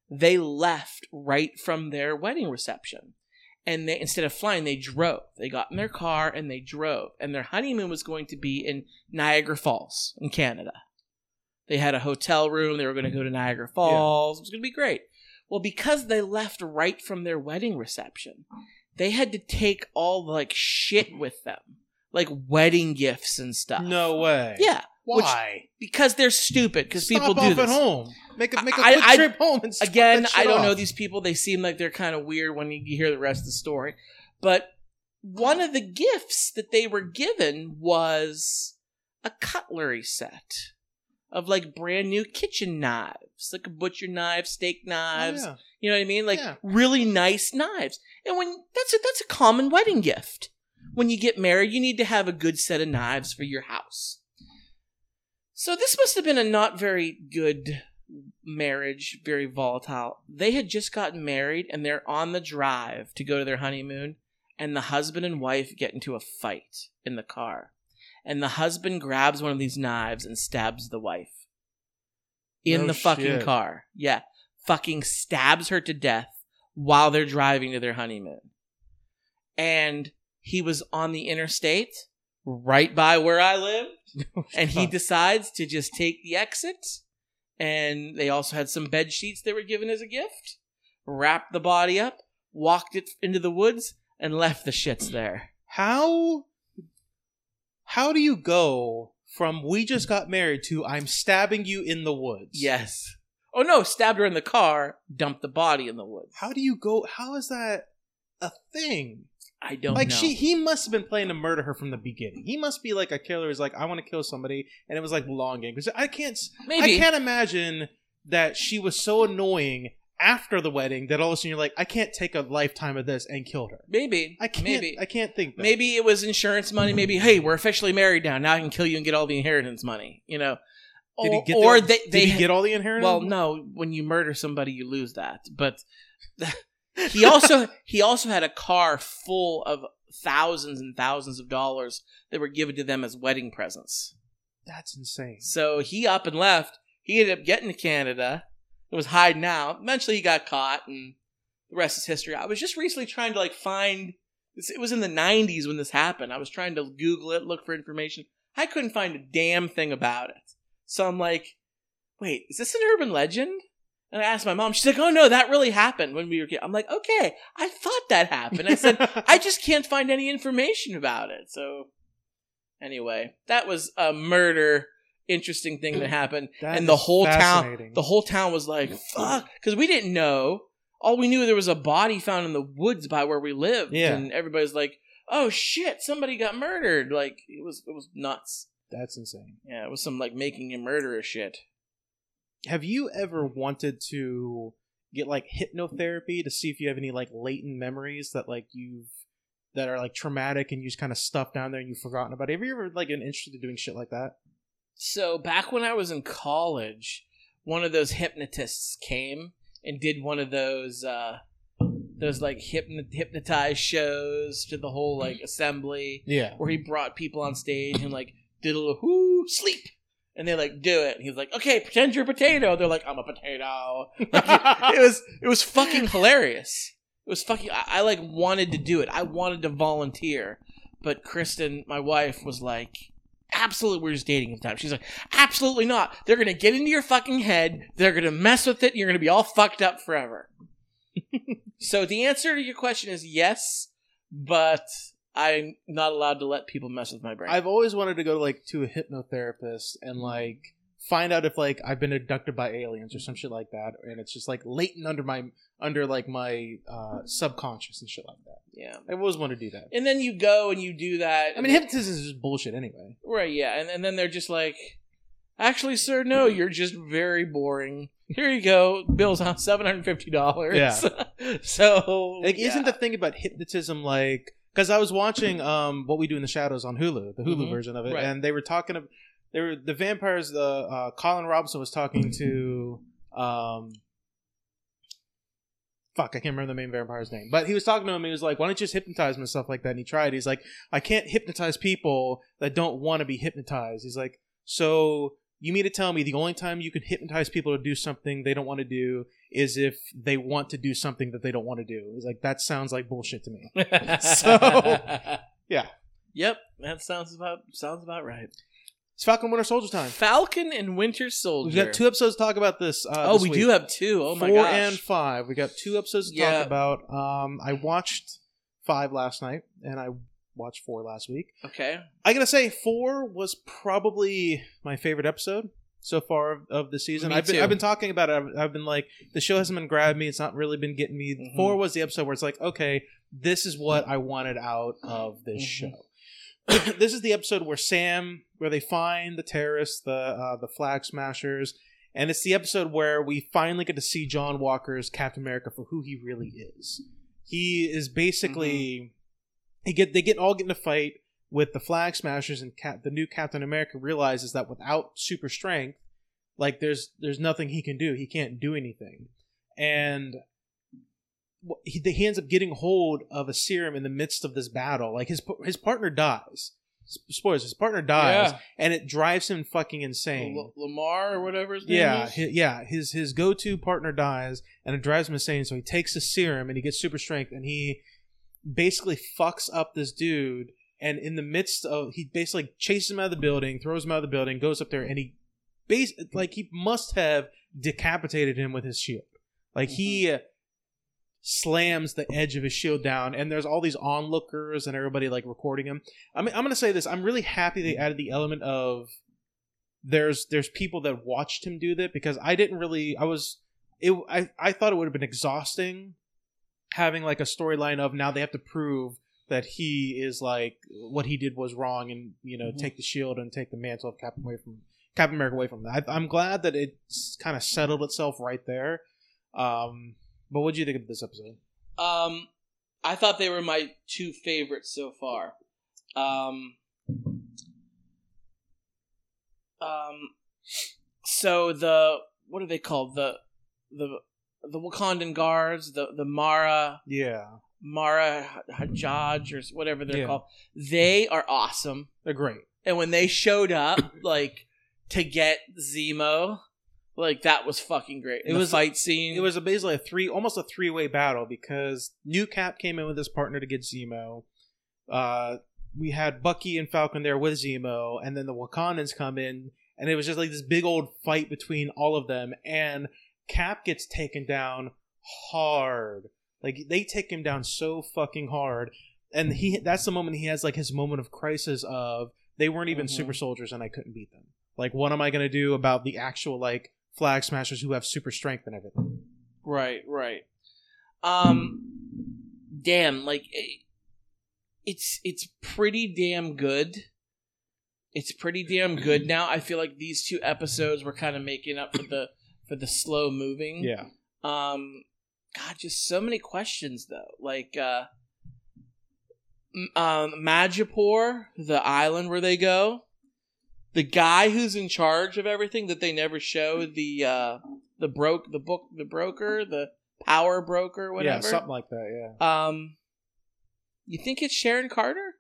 They left right from their wedding reception, and they instead of flying, they drove. They got in their car and they drove, and their honeymoon was going to be in Niagara Falls in Canada. They had a hotel room. They were going to go to Niagara Falls. It was going to be great. Well, because they left right from their wedding reception, they had to take all the like shit with them, like wedding gifts and stuff. No way. Yeah, which- Why? because they're stupid. Because people do off this. at home. Make a make a I- quick I- trip home and Again, I don't know these people. They seem like they're kind of weird when you hear the rest of the story. But one of the gifts that they were given was a cutlery set. Of like brand new kitchen knives, like a butcher knife, steak Oh, knives. yeah. You know what I mean? Like Yeah. really nice knives. And when that's a that's a common wedding gift. When you get married, you need to have a good set of knives for your house. So this must have been a not very good marriage, very volatile. They had just gotten married and they're on the drive to go to their honeymoon and the husband and wife get into a fight in the car. And the husband grabs one of these knives and stabs the wife in No the fucking shit. car. Yeah. Fucking stabs her to death while they're driving to their honeymoon. And he was on the interstate right by where I lived. And he decides to just take the exit. And they also had some bed sheets they were given as a gift. Wrapped the body up, walked it into the woods, and left the shits there. How how do you go from we just got married to I'm stabbing you in the woods? Yes. Oh no, stabbed her in the car, dumped the body in the woods. How do you go? How is that a thing? I don't like know. she, he must have been planning to murder her from the beginning. He must be like a killer. Who's like, I want to kill somebody, and it was like long game. Because I can't, Maybe. I can't imagine that she was so annoying after the wedding that all of a sudden you're like, I can't take a lifetime of this and killed her. Maybe. I can't. Maybe. I can't think. That. Maybe it was insurance money. Maybe, hey, we're officially married now. Now I can kill you and get all the inheritance money. You know, Did he or, get or the, they did he get all the inheritance? well, no. When you murder somebody, you lose that. But he also he also had a car full of thousands and thousands of dollars that were given to them as wedding presents. That's insane. So he up and left. He ended up getting to Canada. And was hiding out. Eventually, he got caught, and the rest is history. I was just recently trying to like find. It was in the '90s when this happened. I was trying to Google it, look for information. I couldn't find a damn thing about it. So I'm like, wait, is this an urban legend? And I asked my mom. She's like, oh no, that really happened when we were kids. I'm like, okay, I thought that happened. I said, I just can't find any information about it. So, anyway, that was a murder, interesting thing that happened. That and the whole town, the whole town was like, "Fuck," because we didn't know. All we knew there was a body found in the woods by where we lived, Yeah. and everybody's like, "Oh shit, somebody got murdered!" Like it was, it was nuts. That's insane. Yeah, it was some like making a murderer shit. Have you ever wanted to get like hypnotherapy to see if you have any like latent memories that like you've that are like traumatic and you just kind of stuff down there and you've forgotten about? it? Have you ever like been interested in doing shit like that? So back when I was in college, one of those hypnotists came and did one of those uh those like hypno- hypnotized shows to the whole like assembly Yeah. where he brought people on stage and like did a little whoo sleep. And they like do it. And he's like okay pretend you're a potato. They're like i'm a potato. Like, it, it was it was fucking hilarious. It was fucking I, I like wanted to do it. I wanted to volunteer. But kristen my wife was like absolutely we we're just dating at the time. She's like absolutely not. They're gonna get into your fucking head. They're gonna mess with it. And you're gonna be all fucked up forever. So the answer to your question is yes but i'm not allowed to let people mess with my brain. I've always wanted to go like to a hypnotherapist and like find out if like I've been abducted by aliens or some shit like that, and it's just like latent under my under like my uh, subconscious and shit like that. yeah I've always wanted to do that. and then you go and you do that I mean, hypnotism is just bullshit anyway. Right, yeah. And, and then they're just like, actually, sir, no, you're just very boring. Here you go. Bill's on $750. Yeah. so, Like, yeah. isn't the thing about hypnotism like? Because I was watching um what we do in the shadows on Hulu, the Hulu Mhm. version of it, Right. and they were talking. Of, they were the vampires. The uh, Colin Robinson was talking to um. Fuck, I can't remember the main vampire's name, but he was talking to him. He was like, "Why don't you just hypnotize him and stuff like that?" And he tried. He's like, "I can't hypnotize people that don't want to be hypnotized." He's like, "So you mean to tell me the only time you can hypnotize people to do something they don't want to do is if they want to do something that they don't want to do?" He's like, "That sounds like bullshit to me." So, yeah. Yep, that sounds about sounds about right. It's Falcon Winter Soldier time. Falcon and Winter Soldier. We've got two episodes to talk about this. Uh, Oh, this we week. do have two. Oh my four gosh. and five. We got two episodes to Yeah. talk about. Um, I watched five last night, and I watched four last week. okay. I gotta say, four was probably my favorite episode so far of, of the season. I've been. I've been talking about it. I've, I've been like, the show hasn't been grabbing me. It's not really been getting me. Mhm. Four was the episode where it's like, okay, this is what I wanted out of this Mhm. show. this is the episode where Sam, where they find the terrorists, the uh, the flag smashers, and it's the episode where we finally get to see John Walker's Captain America for who he really is. He is basically he get they get all get in a fight with the flag smashers, and Cap, the new Captain America realizes that without super strength, like there's there's nothing he can do. He can't do anything, and he, he ends up getting hold of a serum in the midst of this battle. Like his his partner dies. Spoilers: his partner dies, Yeah. and it drives him fucking insane. L- Lemar or whatever his name Yeah, is. hi- yeah. His his go to partner dies, and it drives him insane. So he takes the serum and he gets super strength, and he basically fucks up this dude. And in the midst of, he basically chases him out of the building, throws him out of the building, goes up there, and he, base like he must have decapitated him with his shield. Like he uh, slams the edge of his shield down, and there's all these onlookers and everybody like recording him. I mean, I'm gonna say this. I'm really happy they added the element of there's there's people that watched him do that because I didn't really I was it I, I thought it would have been exhausting having like a storyline of now they have to prove that he is like what he did was wrong and you know Mhm. take the shield and take the mantle of Captain away from Captain America away from that. I, I'm glad that it's kind of settled itself right there. Um, but what do you think of this episode? Um, I thought they were my two favorites so far. Um, um, so the what are they called? The the the Wakandan guards, the the Mara Yeah, Mara Hajaj or whatever they're Yeah. called. They are awesome. they're great. And when they showed up, like to get Zemo, like that was fucking great. It the was- fight scene. It was a, basically a three, almost a three way battle because New Cap came in with his partner to get Zemo. Uh, we had Bucky and Falcon there with Zemo, and then the Wakandans come in, and it was just like this big old fight between all of them. And Cap gets taken down hard. Like they take him down so fucking hard, and he that's the moment he has like his moment of crisis of they weren't even Mhm. super soldiers and I couldn't beat them. Like what am I gonna do about the actual like flag smashers who have super strength and everything? Right, right. Um, damn, like it, it's it's pretty damn good. It's pretty damn good now. I feel like these two episodes were kind of making up for the for the slow moving. Yeah. Um, God, just so many questions though. Like, uh, m- um, Majapur, the island where they go, the guy who's in charge of everything that they never show the uh the broke the book the broker the power broker whatever. Yeah, something like that. Yeah. Um, you think it's Sharon Carter?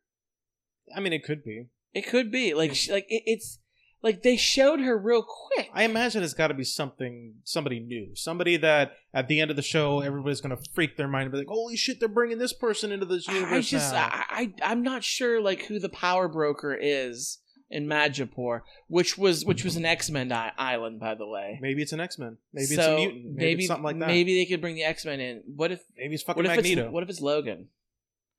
I mean, it could be. It could be like sh- like it, it's like they showed her real quick. I imagine it's got to be something, somebody new, somebody that at the end of the show, everybody's gonna freak their mind and be like, "Holy shit, they're bringing this person into this universe I just now." I, I I'm not sure like who the power broker is in Majapur, which was which was an X Men I- island by the way. maybe it's an X Men. Maybe it's a mutant. Maybe, it's something like that. Maybe, Maybe they could bring the X Men in. What if Maybe it's fucking what if Magneto. it's what if it's Logan?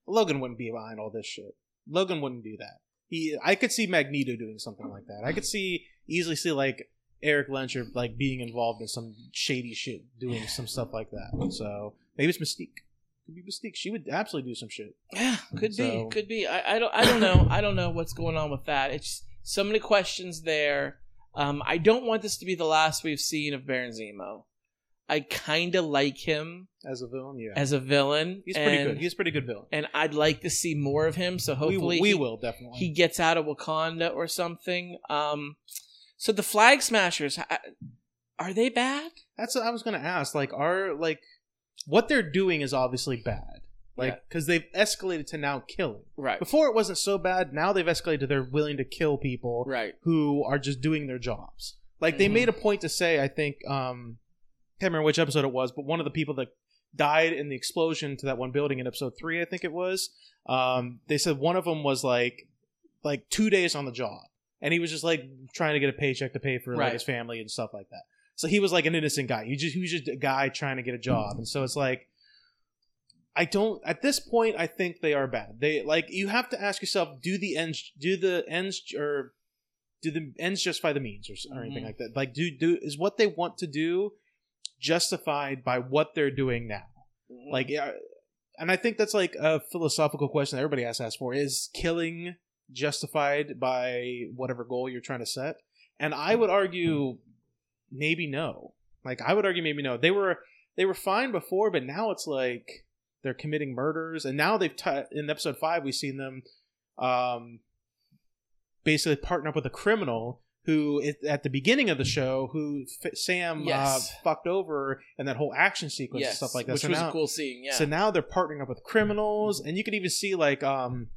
Logan wouldn't be behind all this shit. Logan wouldn't do that. He, I could see Magneto doing something like that. I could see easily see like Erik Lehnsherr like being involved in some shady shit, doing some stuff like that. So maybe it's Mystique. Could be Mystique. She would absolutely do some shit. Yeah, could So- be, could be. I, I don't I don't know. I don't know what's going on with that. It's so many questions there. Um, I don't want this to be the last we've seen of Baron Zemo. I kind of like him As a villain, yeah, as a villain. he's pretty and- good. He's a pretty good villain. and I'd like to see more of him. So hopefully we he, will definitely. he gets out of Wakanda or something. Um, so the Flag Smashers are they bad? That's what I was gonna ask. Like, are like what they're doing is obviously bad. Like, Yeah. because they've escalated to now killing. Right, Before it wasn't so bad. Now they've escalated to they're willing to kill people right. who are just doing their jobs. Like they Mhm. made a point to say, I think, um, can't remember which episode it was, but one of the people that died in the explosion to that one building in episode three, I think it was. Um, they said one of them was like, like two days on the job, and he was just like trying to get a paycheck to pay for like his family and stuff like that. So he was like an innocent guy. He just he was just a guy trying to get a job, and so it's like. I don't. At this point, I think they are bad. They like you have to ask yourself: Do the ends, do the ends, or do the ends justify the means, or, or anything Mhm. like that? Like, do do is what they want to do justified by what they're doing now? Like, yeah, and I think that's like a philosophical question that everybody has to ask for: Is killing justified by whatever goal you're trying to set? And I would argue maybe no. Like I would argue maybe no. They were they were fine before, but now it's like they're committing murders, and now they've t- in episode five we've seen them um, basically partner up with a criminal who at the beginning of the show who f- Sam Yes. uh, fucked over and that whole action sequence and stuff like that. which so was now, a cool scene. Yeah. so now they're partnering up with criminals, and you could even see like um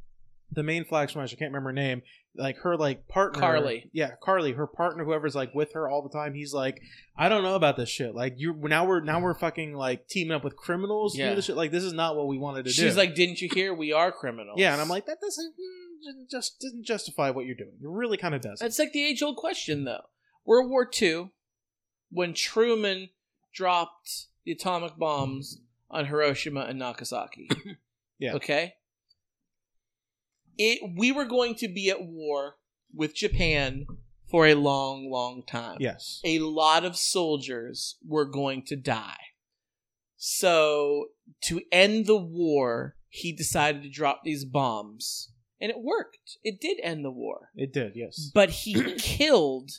the main flag smash. I can't remember her name. Like her like partner Carly. Yeah, Carly, her partner, whoever's like with her all the time. He's like, I don't know about this shit. Like you now we're now we're fucking like teaming up with criminals. Yeah. this shit. Like this is not what we wanted to do. She's like, "Didn't you hear? We are criminals." yeah, and I'm like, that doesn't mm, just doesn't justify what you're doing. It really kind of does. It's like the age old question, though. World War II, when Truman dropped the atomic bombs on Hiroshima and Nagasaki. Yeah. Okay? It, we were going to be at war with Japan for a long, long time. Yes. A lot of soldiers were going to die. So, to end the war, he decided to drop these bombs. And it worked. It did end the war It did. Yes. but he killed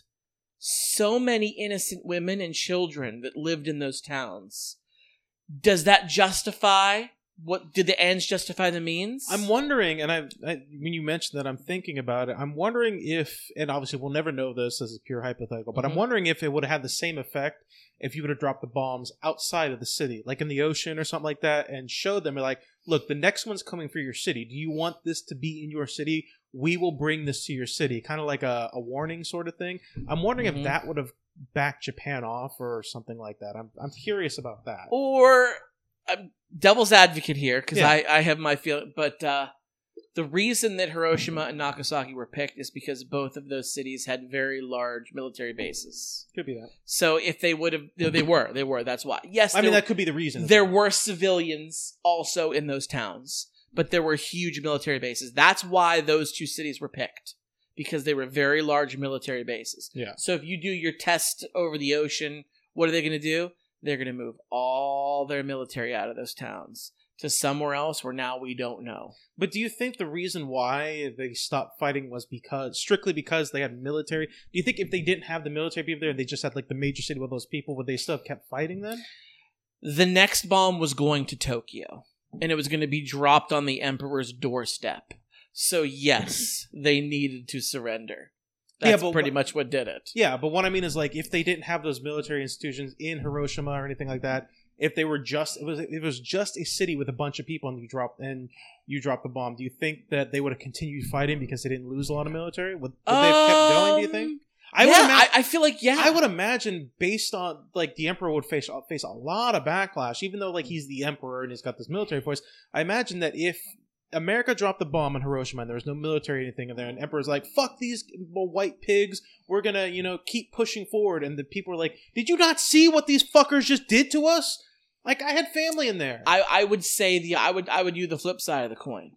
so many innocent women and children that lived in those towns. Does that justify what did the ends justify the means? I'm wondering, and I, I when you mentioned that, I'm thinking about it. I'm wondering if, and obviously we'll never know this. as a pure hypothetical, but I'm Mhm. wondering if it would have had the same effect if you would have dropped the bombs outside of the city, like in the ocean or something like that, and showed them like, look, the next one's coming for your city. Do you want this to be in your city? We will bring this to your city, kind of like a, a warning sort of thing. I'm wondering Mhm. if that would have backed Japan off or something like that. I'm I'm curious about that. or I'm devil's advocate here because Yeah. I, I have my feeling, but uh, the reason that Hiroshima and Nagasaki were picked is because both of those cities had very large military bases. Could be that. So if they would have, they they were, they were. That's why. Yes, I mean, that could be the reason. there well. were civilians also in those towns, but there were huge military bases. That's why those two cities were picked because they were very large military bases. Yeah. So if you do your test over the ocean, what are they going to do? They're going to move all their military out of those towns to somewhere else where now we don't know. But do you think the reason why they stopped fighting was because strictly because they had military? Do you think if they didn't have the military people there, and they just had like the major city with those people, would they still have kept fighting then? The next bomb was going to Tokyo, and it was going to be dropped on the emperor's doorstep. So yes, they needed to surrender. Yeah, That's but pretty much what did it. Yeah, but what I mean is like if they didn't have those military institutions in Hiroshima or anything like that, if they were just it was it was just a city with a bunch of people and you dropped and you dropped the bomb, do you think that they would have continued fighting because they didn't lose a lot of military? Would, would they have kept going? Do you think? Um, I yeah, would ima- I, I feel like yeah. I would imagine, based on like the emperor would face face a lot of backlash, even though like he's the emperor and he's got this military force. I imagine that if America dropped the bomb on Hiroshima and there was no military anything in there, and emperor's like, "Fuck these white pigs, we're gonna you know keep pushing forward," and the people are like, "Did you not see what these fuckers just did to us? Like I had family in there." I, I would say the I would I would do the flip side of the coin.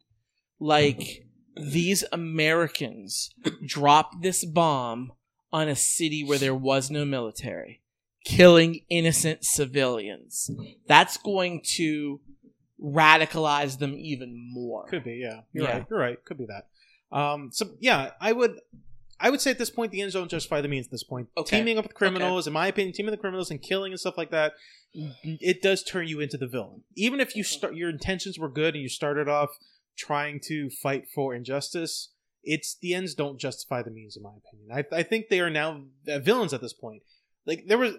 Like these Americans dropped this bomb on a city where there was no military, killing innocent civilians. That's going to radicalize them even more. Could be, yeah. You're Yeah. right. You're right. Could be that. Um, so yeah, I would, I would say at this point the ends don't justify the means. At this point, Okay. teaming up with criminals, in my opinion, teaming with criminals and killing and stuff like that, it does turn you into the villain. Even if you start, your intentions were good and you started off trying to fight for injustice. It's the ends don't justify the means, in my opinion. I, I think they are now uh, villains at this point. Like there was,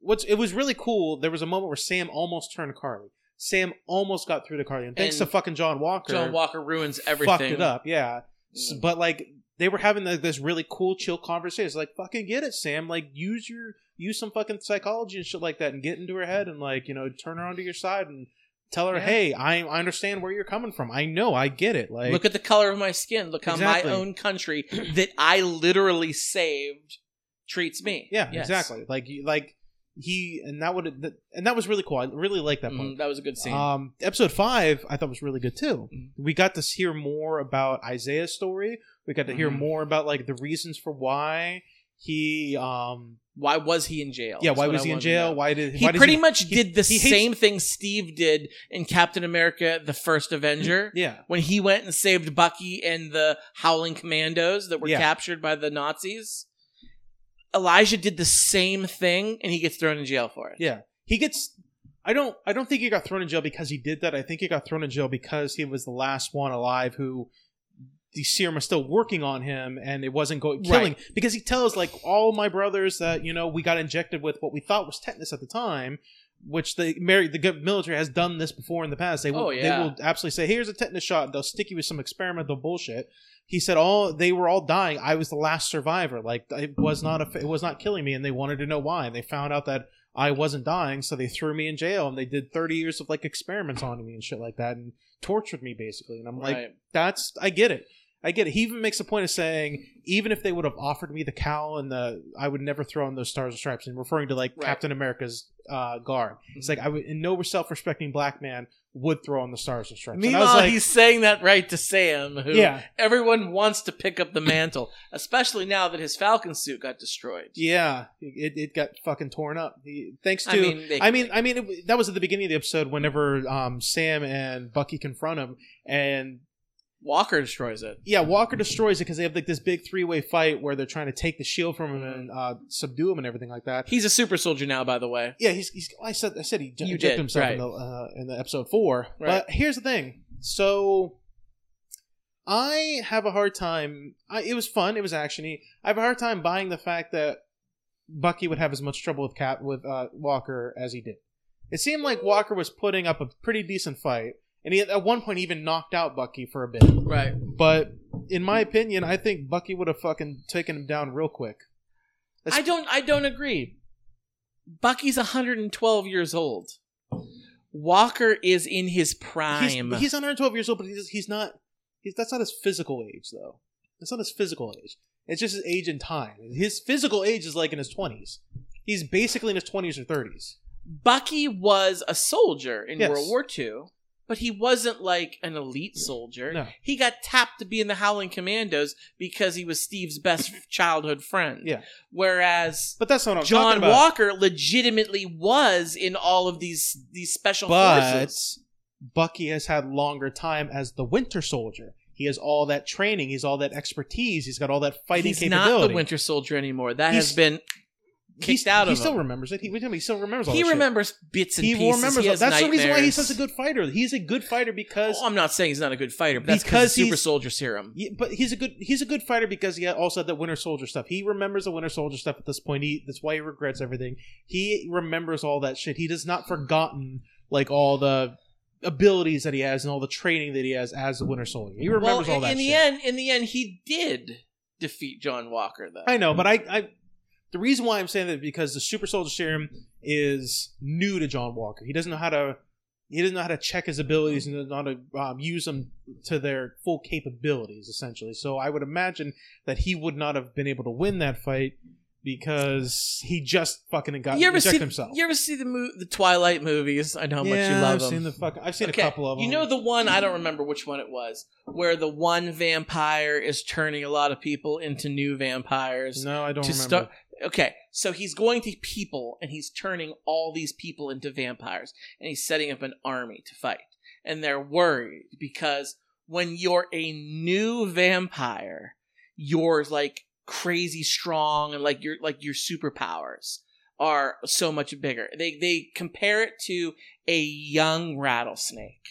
what's it was really cool. There was a moment where Sam almost turned Carly. Sam almost got through to Carly, thanks And to fucking John Walker, John Walker ruins everything. fucked it up. Yeah, S- Mm. but like they were having like, this really cool, chill conversation. It's like fucking get it, Sam. Like use your use some fucking psychology and shit like that, and get into her head and like you know turn her onto your side and tell her, Yeah. hey, I I understand where you're coming from. I know, I get it. Like Look at the color of my skin. Look how Exactly. my own country that I literally saved treats me. yeah, Yes. exactly. Like you- like he and that would and that was really cool. I really like that part. Mm, that was a good scene. Um, episode five, I thought was really good too. Mhm. We got to hear more about Isaiah's story. We got to hear Mhm. more about like the reasons for why he um Why was he in jail? Yeah, why was I he in jail? Why did He why pretty much he- did the he hates- same thing Steve did in Captain America: The First Avenger. Yeah, when he went and saved Bucky and the Howling Commandos that were Yeah. captured by the Nazis. Elijah did the same thing and he gets thrown in jail for it. yeah. He gets. I don't. I don't think he got thrown in jail because he did that. I think he got thrown in jail because he was the last one alive who the serum was still working on him and it wasn't going killing because he tells like all my brothers that you know we got injected with what we thought was tetanus at the time which the the military has done this before in the past they will Oh, they will absolutely say here's a tetanus shot they'll stick you with some experimental bullshit he said all they were all dying i was the last survivor like it was not a, it was not killing me and they wanted to know why and they found out that i wasn't dying so they threw me in jail and they did 30 years of like experiments on me and shit like that and tortured me basically and i'm like that's I get it. I get it. He even makes a point of saying, even if they would have offered me the cowl and the, I would never throw on those stars and stripes. And referring to like Right. Captain America's uh, garb, it's like I would, in no self-respecting black man would throw on the stars and stripes. And Meanwhile, like, he's saying that right to Sam, who yeah, everyone wants to pick up the mantle, especially now that his Falcon suit got destroyed. yeah, it, it got fucking torn up. He, thanks to, I mean, they- I mean, I mean, it, that was at the beginning of the episode. Whenever um, Sam and Bucky confront him, and Walker destroys it. yeah, Walker destroys it because they have like this big three-way fight where they're trying to take the shield from him and uh, subdue him and everything like that. He's a super soldier now, by the way. Yeah, he's, he's I said I said he You injected did, himself right. in the uh, in the episode four. Right. But here's the thing. So I have a hard time. I, it was fun. It was actiony. I have a hard time buying the fact that Bucky would have as much trouble with Cap with uh, Walker as he did. It seemed like Walker was putting up a pretty decent fight, and he at one point even knocked out Bucky for a bit. Right. But in my opinion, I think Bucky would have fucking taken him down real quick. That's- I don't. I don't agree. Bucky's 112 years old. Walker is in his prime. He's, he's 112 years old, but he's, he's not. He's, that's not his physical age, though. That's not his physical age. It's just his age and time. His physical age is like in his 20s. He's basically in his 20s or 30s. Bucky was a soldier in Yes. World War II, but he wasn't like an elite soldier. No. He got tapped to be in the Howling Commandos because he was Steve's best childhood friend. Yeah. Whereas But that's not what I'm John. Walker legitimately was in all of these these special But forces. Bucky has had longer time as the Winter Soldier. He has all that training. He's all that expertise. He's got all that fighting He's capability. not the Winter Soldier anymore. That He's- has been kicked He's- out He of still him. remembers it. He, wait, tell me, he still remembers all he that shit. remembers bits and He pieces. remembers. He all- has that's the reason why he's such a good fighter. He's a good fighter because Oh, I'm not saying he's not a good fighter, but that's Because super soldier serum. Yeah, but he's a good he's a good fighter because he also had that Winter Soldier stuff. He remembers the Winter Soldier stuff at this point. He that's why he regrets everything. He remembers all that shit. He does not forgotten like all the abilities that he has and all the training that he has as a Winter Soldier. He remembers well, all that in the shit. end, in the end, he did defeat John Walker, though. I know, but I, I the reason why I'm saying that is because the Super Soldier Serum is new to John Walker. He doesn't know how to he doesn't know how to check his abilities and how to um, use them to their full capabilities, essentially. So I would imagine that he would not have been able to win that fight because he just fucking got you ever see himself. you ever see the mo- the Twilight movies? I know how much you love I've them. seen the fuck. I've seen Okay, a couple of them. You know the one I don't remember which one it was, where the one vampire is turning a lot of people into new vampires. No, I don't remember. Okay, so he's going to people and he's turning all these people into vampires and he's setting up an army to fight. And they're worried because when you're a new vampire, you're like crazy strong and like your like your superpowers are so much bigger. They they compare it to a young rattlesnake.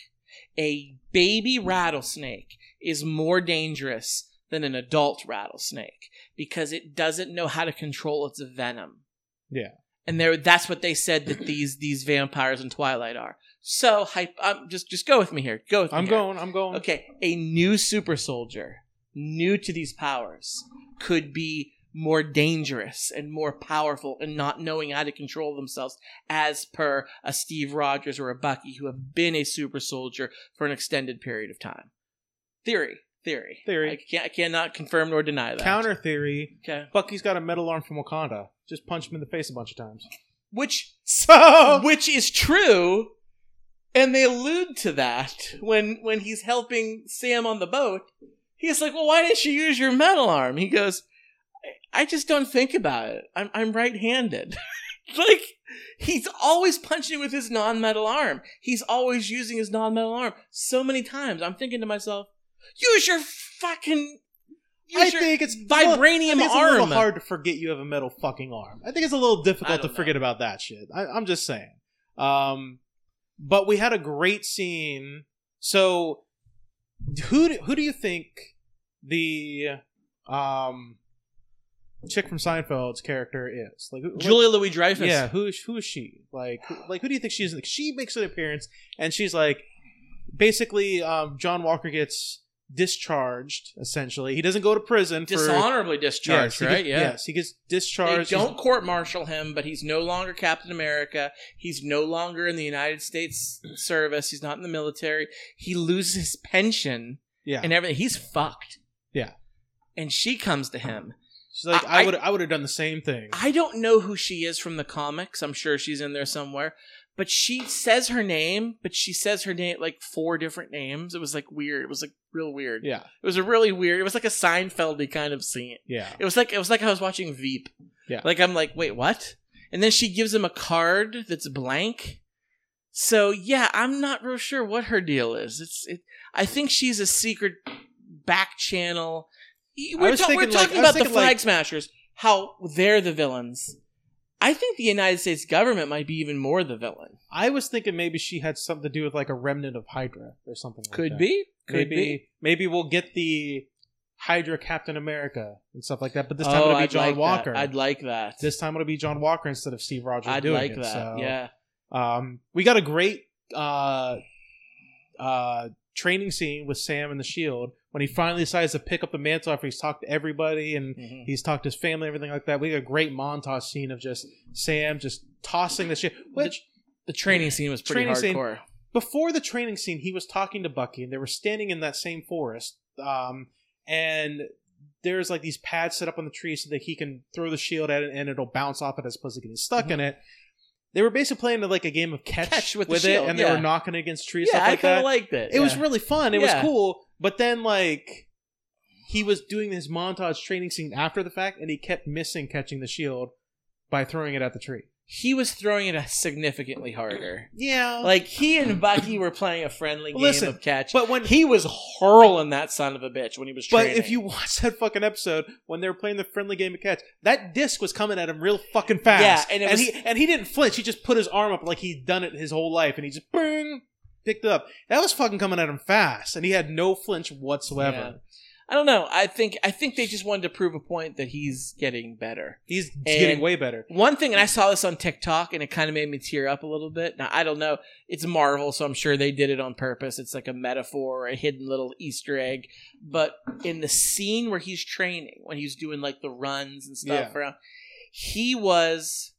A baby rattlesnake is more dangerous than an adult rattlesnake because it doesn't know how to control its venom. Yeah. And there that's what they said that these these vampires in Twilight are. So hype um, just just go with me here. Go with me I'm here. going. I'm going. Okay, a new super soldier, new to these powers, could be more dangerous and more powerful and not knowing how to control themselves as per a Steve Rogers or a Bucky who have been a super soldier for an extended period of time. Theory. Theory. Theory. I, can't, I cannot confirm nor deny that. Counter theory. Okay. Bucky's got a metal arm from Wakanda. Just punch him in the face a bunch of times. Which So which is true and they allude to that when when he's helping sam on the boat he's like well why didn't you use your metal arm he goes I just don't think about it. I'm I'm right-handed. like he's always punching with his non-metal arm. He's always using his non-metal arm. So many times, I'm thinking to myself, use your fucking. Use I your think it's vibranium I think it's a little arm. hard to forget you have a metal fucking arm. I think it's a little difficult to don't forget about that shit. I, I'm just saying. Um, but we had a great scene. So, who do, who do you think the um chick from Seinfeld's character is? Like who- Julia Louis Dreyfus. yeah, who is who is she? Like, who, like who do you think she is? Like, she makes an appearance, and she's like, basically, um, John Walker gets discharged. Essentially, he doesn't go to prison for dishonorably discharged, he right? gets- yeah. Yes, he gets They discharged. don't court martial him, but he's no longer Captain America. He's no longer in the United States service. He's not in the military. He loses his pension yeah, and everything. He's fucked. Yeah. And she comes to him. she's like, I- I would, I would have done the same thing. I don't know who she is from the comics. I'm sure she's in there somewhere. But she says her name, but she says her name like four different names. It was like weird. It was like real weird. yeah, It was a really weird. It was like a Seinfeldy kind of scene. yeah, It was like it was like I was watching Veep. Yeah. Like I'm like, wait, what? And then she gives him a card that's blank. So yeah, I'm not real sure what her deal is. It's it. I think she's a secret back channel. We're, ta- we're thinking, like- talking about the Flag like- Smashers. How they're the villains. I think the United States government might be even more the villain. I was thinking maybe she had something to do with like a remnant of Hydra or something. Like Could that. be. Could maybe, be. maybe we'll get the Hydra Captain America and stuff like that. But this time oh, it'll be I'd John like Walker. That. I'd like that. this time it'll be John Walker instead of Steve Rogers I'd like it. that. So, Yeah. Um, we got a great uh, uh, training scene with Sam and the Shield when he finally decides to pick up the mantle after he's talked to everybody and Mhm. he's talked to his family, everything like that. We got a great montage scene of just Sam just tossing the shit. Which The training scene was pretty Training scene- hardcore. before the training scene, he was talking to Bucky, and they were standing in that same forest. Um, and there's like these pads set up on the tree so that he can throw the shield at it, and it'll bounce off it as opposed to getting stuck in it. They were basically playing like a game of catch. Catch with the it, shield, and they were knocking against trees. Yeah, stuff I kind of liked it. it was really fun. It Yeah. was cool. But then like he was doing his montage training scene after the fact, and he kept missing catching the shield by throwing it at the tree. He was throwing it significantly harder. Yeah, Like he and Bucky were playing a friendly game Listen, of catch. but when he was hurling that son of a bitch when he was training. But if you watch that fucking episode when they were playing the friendly game of catch, that disc was coming at him real fucking fast. Yeah, and it and he and he didn't flinch. He just put his arm up like he'd done it his whole life, and he just bing picked it up. That was fucking coming at him fast, and he had no flinch whatsoever. Yeah. I don't know. I think I think they just wanted to prove a point that he's getting better. He's getting way better. One thing, and I saw this on TikTok, and it kind of made me tear up a little bit. Now I don't know. It's Marvel, so I'm sure they did it on purpose. It's like a metaphor, a hidden little Easter egg. But in the scene where he's training, when he's doing like the runs and stuff Yeah. around, he was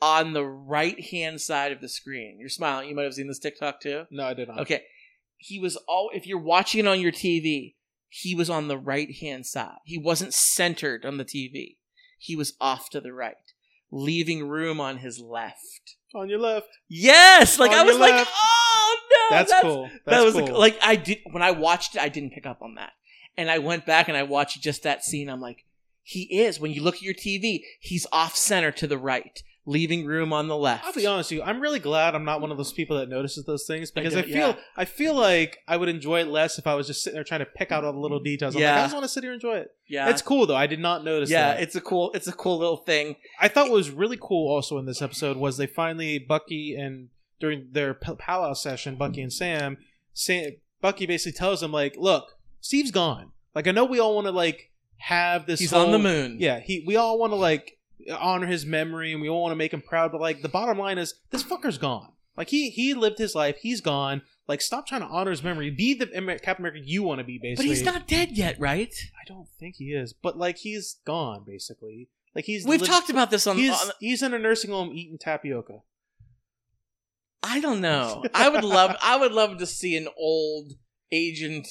on the right hand side of the screen. You're smiling. You might have seen this TikTok too. No, I did not. Okay. He was all if you're watching it on your TV, he was on the right hand side. He wasn't centered on the TV. He was off to the right, leaving room on his left. On your left. Yes, like On I was your like, oh no, That's, cool. That's that was cool. the- like I did when I watched it. I didn't pick up on that, and I went back and I watched just that scene. I'm like, he is. When you look at your TV, he's off center to the right, leaving room on the left. I'll be honest with you. I'm really glad I'm not one of those people that notices those things because I, don't- feel yeah. I feel like I would enjoy it less if I was just sitting there trying to pick out all the little mm, details. I'm like, Yeah. I just want to sit here and enjoy it. Yeah, It's cool though. I did not notice. yeah. that. It's a cool. It's a cool little thing. I thought what was really cool also in this episode was they finally Bucky and during their powwow session, Bucky and Sam, Sam, Bucky basically tells them like, "Look, Steve's gone. Like I know we all want to like have this. He's whole- on the moon. Yeah, he. We all want to like honor his memory and we all want to make him proud. But like the bottom line is, this fucker's gone. Like he he lived his life. He's gone. Like stop trying to honor his memory. Be the Amer- Captain America you want to be. Basically. But he's not dead yet, right? I don't think he is. But like he's gone. Basically, like he's We've lit- talked about this on. He's on he's in a nursing home eating tapioca. I don't know. I would love. I would love to see an old agent.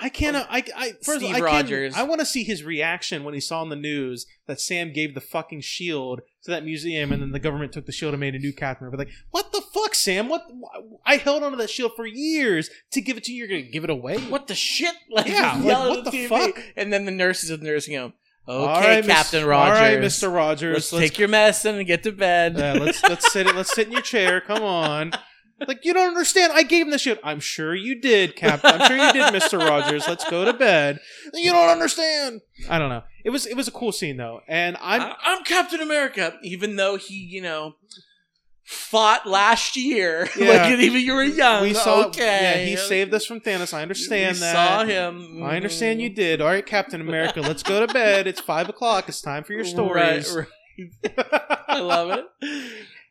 I can't. I. I first Steve I can't- Rogers. I want to see his reaction when he saw in the news that Sam gave the fucking shield to that museum, and then the government took the shield and made a new Captain America. Like, what the fuck, Sam? What? I held onto that shield for years to give it to you. You're gonna give it away? What the shit? Like Yeah, like, what at the TV. fuck? And then the nurses in the nursing home. Okay, All right, Captain Rogers. All right, Mister Rogers. Let's, take your medicine and get to bed. Let's let's sit. Let's sit in your chair. Come on. Like you don't understand. I gave him the shit. I'm sure you did, Cap. I'm sure you did, Mister Rogers. Let's go to bed. You don't understand. I don't know. It was it was a cool scene though, and I'm I- I'm Captain America, even though he, you know, fought last year. Yeah. like even you were young. we saw. Okay, Yeah, he saved us from Thanos. I understand we that. Saw him. I understand you did. All right, Captain America. Let's go to bed. It's five o'clock. It's time for your stories. Right, right. I love it.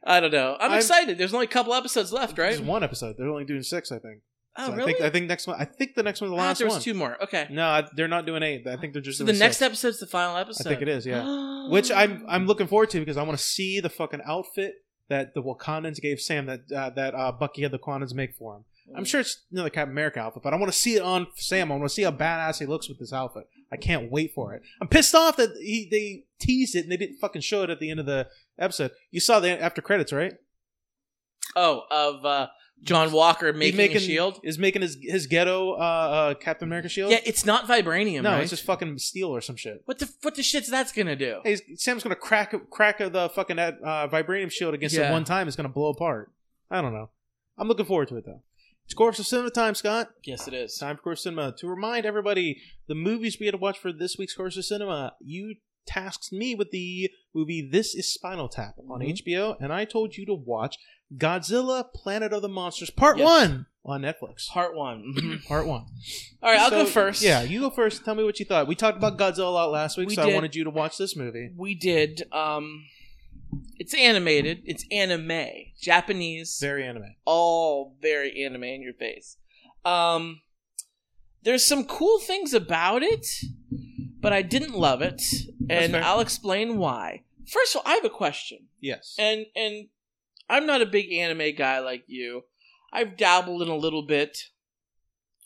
I don't know. I'm, I'm- excited. There's only a couple episodes left, right? There's one episode. They're only doing six, I think. Oh, So really? I think I think next one. I think the next one's the I thought last there was one. two more. Okay. No, I, they're not doing eight. I think they're just So the doing next six. episode's the final episode. I think it is. Yeah. Which I'm I'm looking forward to because I want to see the fucking outfit that the Wakandans gave Sam that uh, that uh, Bucky had the Wakandans make for him. I'm sure it's another Captain America outfit, but I want to see it on Sam. I want to see how badass he looks with this outfit. I can't wait for it. I'm pissed off that he they teased it and they didn't fucking show it at the end of the episode. You saw the after credits, right? Oh, of uh, John Walker making, making a shield. Is making his his ghetto uh, uh, Captain America shield. Yeah, it's not vibranium. no, right? it's just fucking steel or some shit. what the what the shit's that's gonna do? Hey, Sam's gonna crack crack the fucking uh, vibranium shield against Yeah. it one time. It's gonna blow apart. I don't know. I'm looking forward to it though. It's Course of Cinema time, Scott. Yes, it is. Time for Course of Cinema. To remind everybody, the movies we had to watch for this week's Course of Cinema, you tasked me with the movie This Is Spinal Tap on Mhm. HBO, and I told you to watch Godzilla Planet of the Monsters Part Yes. 1 on Netflix. Part one. Mhm. Part 1. All right, I'll So, go first. Yeah, you go first. Tell me what you thought. We talked about Godzilla a lot last week, We so I wanted you to watch this movie. we did. Um, it's animated. It's anime, Japanese. Very anime. all very anime in your face. Um, there's some cool things about it, but I didn't love it, and. I'll explain why. First of all, I have a question, Yes. and and I'm not a big anime guy like you. I've dabbled in a little bit.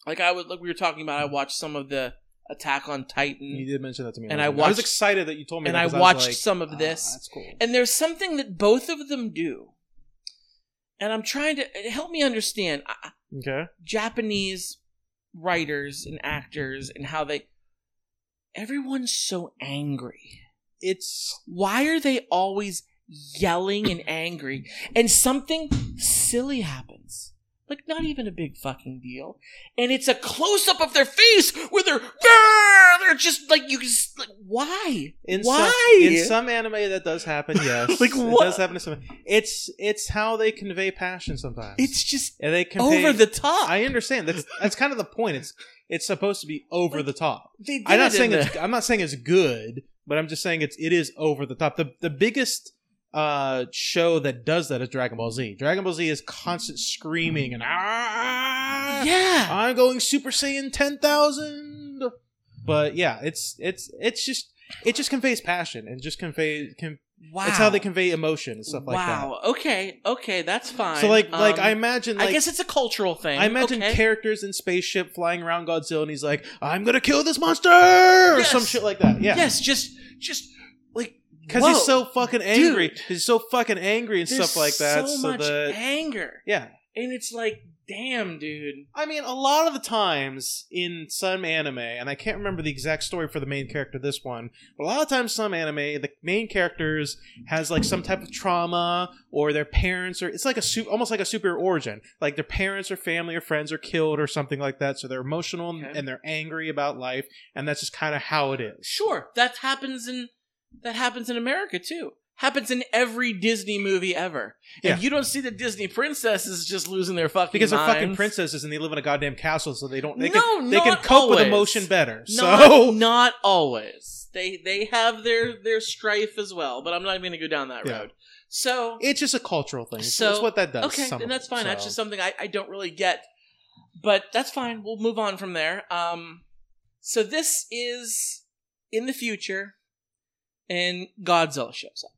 Like I was, like we were talking about, I watched some of the Attack on Titan, You did mention that to me. And I week. I was excited that you told me and I watched like, some of "Ah, this. that's cool. And there's something that both of them do, and I'm trying to help me understand. Okay. Japanese writers and actors and how they everyone's so angry. It's Why are they always yelling and angry and something silly happens? Like not even a big fucking deal. And it's a close up of their face where they're they're just like you just like why? in Why? some in some anime that does happen. Yes, Like, it does happen to some. It's it's how they convey passion sometimes. It's just and they convey, over the top. I understand. That's that's kind of the point. It's it's supposed to be over Like, the top. They did I'm not saying the- it's I'm not saying it's good, but I'm just saying it's it is over the top. The the biggest uh show that does that is Dragon Ball Z. Dragon Ball Z is constant screaming and ah yeah. I'm going Super Saiyan ten thousand. But yeah, it's it's it's just it just conveys passion and just conveys can Wow. it's how they convey emotion and stuff like that. wow. Okay. Okay. That's fine. So like like Um, I imagine like I guess it's a cultural thing. I imagine okay. characters in spaceship flying around Godzilla and he's like, I'm gonna kill this monster or Yes. some shit like that. Yeah. Yes, just just like Because he's whoa, so fucking angry. He's so fucking angry and there's stuff like that. So, So, much that anger, yeah. and it's like, damn, dude. I mean, a lot of the times in some anime, and I can't remember the exact story for the main character this one, but a lot of times some anime, the main characters has like some type of trauma, or their parents, or it's like a su- almost like a super origin, like their parents or family or friends are killed or something like that. So they're emotional and- Okay. and they're angry about life, and that's just kind of how it is. Sure, that happens in that happens in America too. Happens in every Disney movie ever. Yeah. And you don't see the Disney princesses just losing their fucking Because they're fucking princesses and they live in a goddamn castle, so they don't. They No, can they can cope with emotion better. Not, So not always. They they have their their strife as well, but I'm not even going to go down that Yeah. road. So it's just a cultural thing. So- So it's what that does. Okay, then that's fine. That's just something I, I don't really get. But that's fine. We'll move on from there. Um so this is in the future and Godzilla shows up.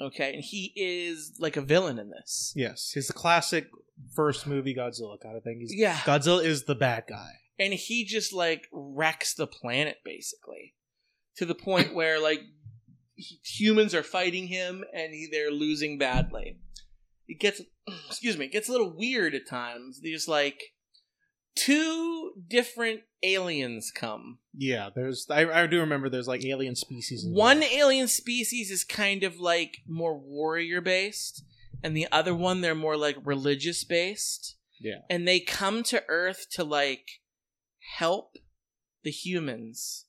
Okay, and he is like a villain in this. Yes, he's the classic first movie Godzilla kind of thing. He's, Yeah. Godzilla is the bad guy. And he just like wrecks the planet basically. To the point where like humans are fighting him and he, they're losing badly. It gets excuse me, it gets a little weird at times. There's like two different aliens come. Yeah, there's. I, I do remember there's like alien species. in One there. alien species is kind of like more warrior based, and the other one they're more like religious based. Yeah. And they come to Earth to like help the humans,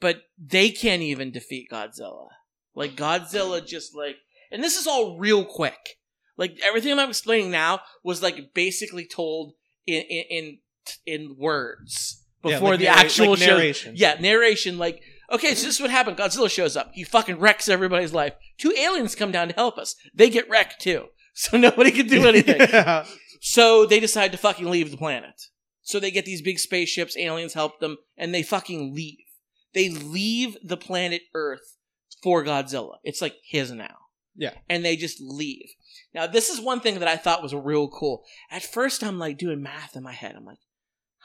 but they can't even defeat Godzilla. Like Godzilla just like and this is all real quick. Like everything I'm explaining now was like basically told in in in, in words Yeah, before like the narra- actual like show. narration. Yeah, narration. Like, okay, so this is what happened. Godzilla shows up. He fucking wrecks everybody's life. Two aliens come down to help us. They get wrecked too. So nobody can do anything. Yeah. so they decide to fucking leave the planet. So they get these big spaceships, aliens help them, and they fucking leave. They leave the planet Earth for Godzilla. It's like his now. Yeah. And they just leave. Now, this is one thing that I thought was real cool. At first, I'm like doing math in my head. I'm like,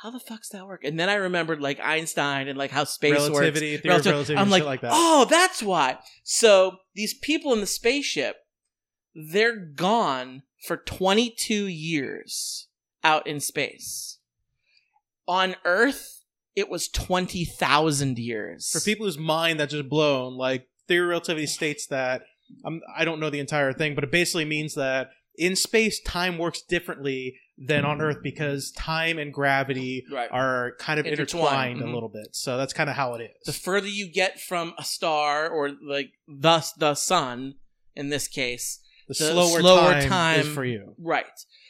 how the fuck's that work? And then I remembered like Einstein and like how space works. theory relativity, I'm like, like that. oh, that's why. So these people in the spaceship, they're gone for 22 years out in space. On Earth, it was 20,000 years. For people whose mind that just blown, like theory of relativity states that I'm, I don't know the entire thing, but it basically means that in space, time works differently than on Earth because time and gravity right. are kind of Intertwined, intertwined mhm. a little bit. So that's kind of how it is. the further you get from a star or like thus the sun in this case, The, the slower, slower time, time- is for you. Right.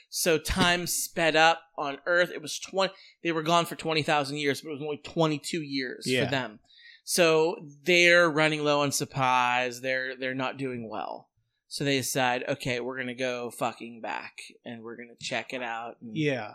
So time sped up on Earth. It was twenty. They were gone for twenty thousand years, but it was only twenty-two years Yeah. for them. So they're running low on supplies. They're they're not doing well. So they decide, okay, we're gonna go fucking back, and we're gonna check it out. And, Yeah.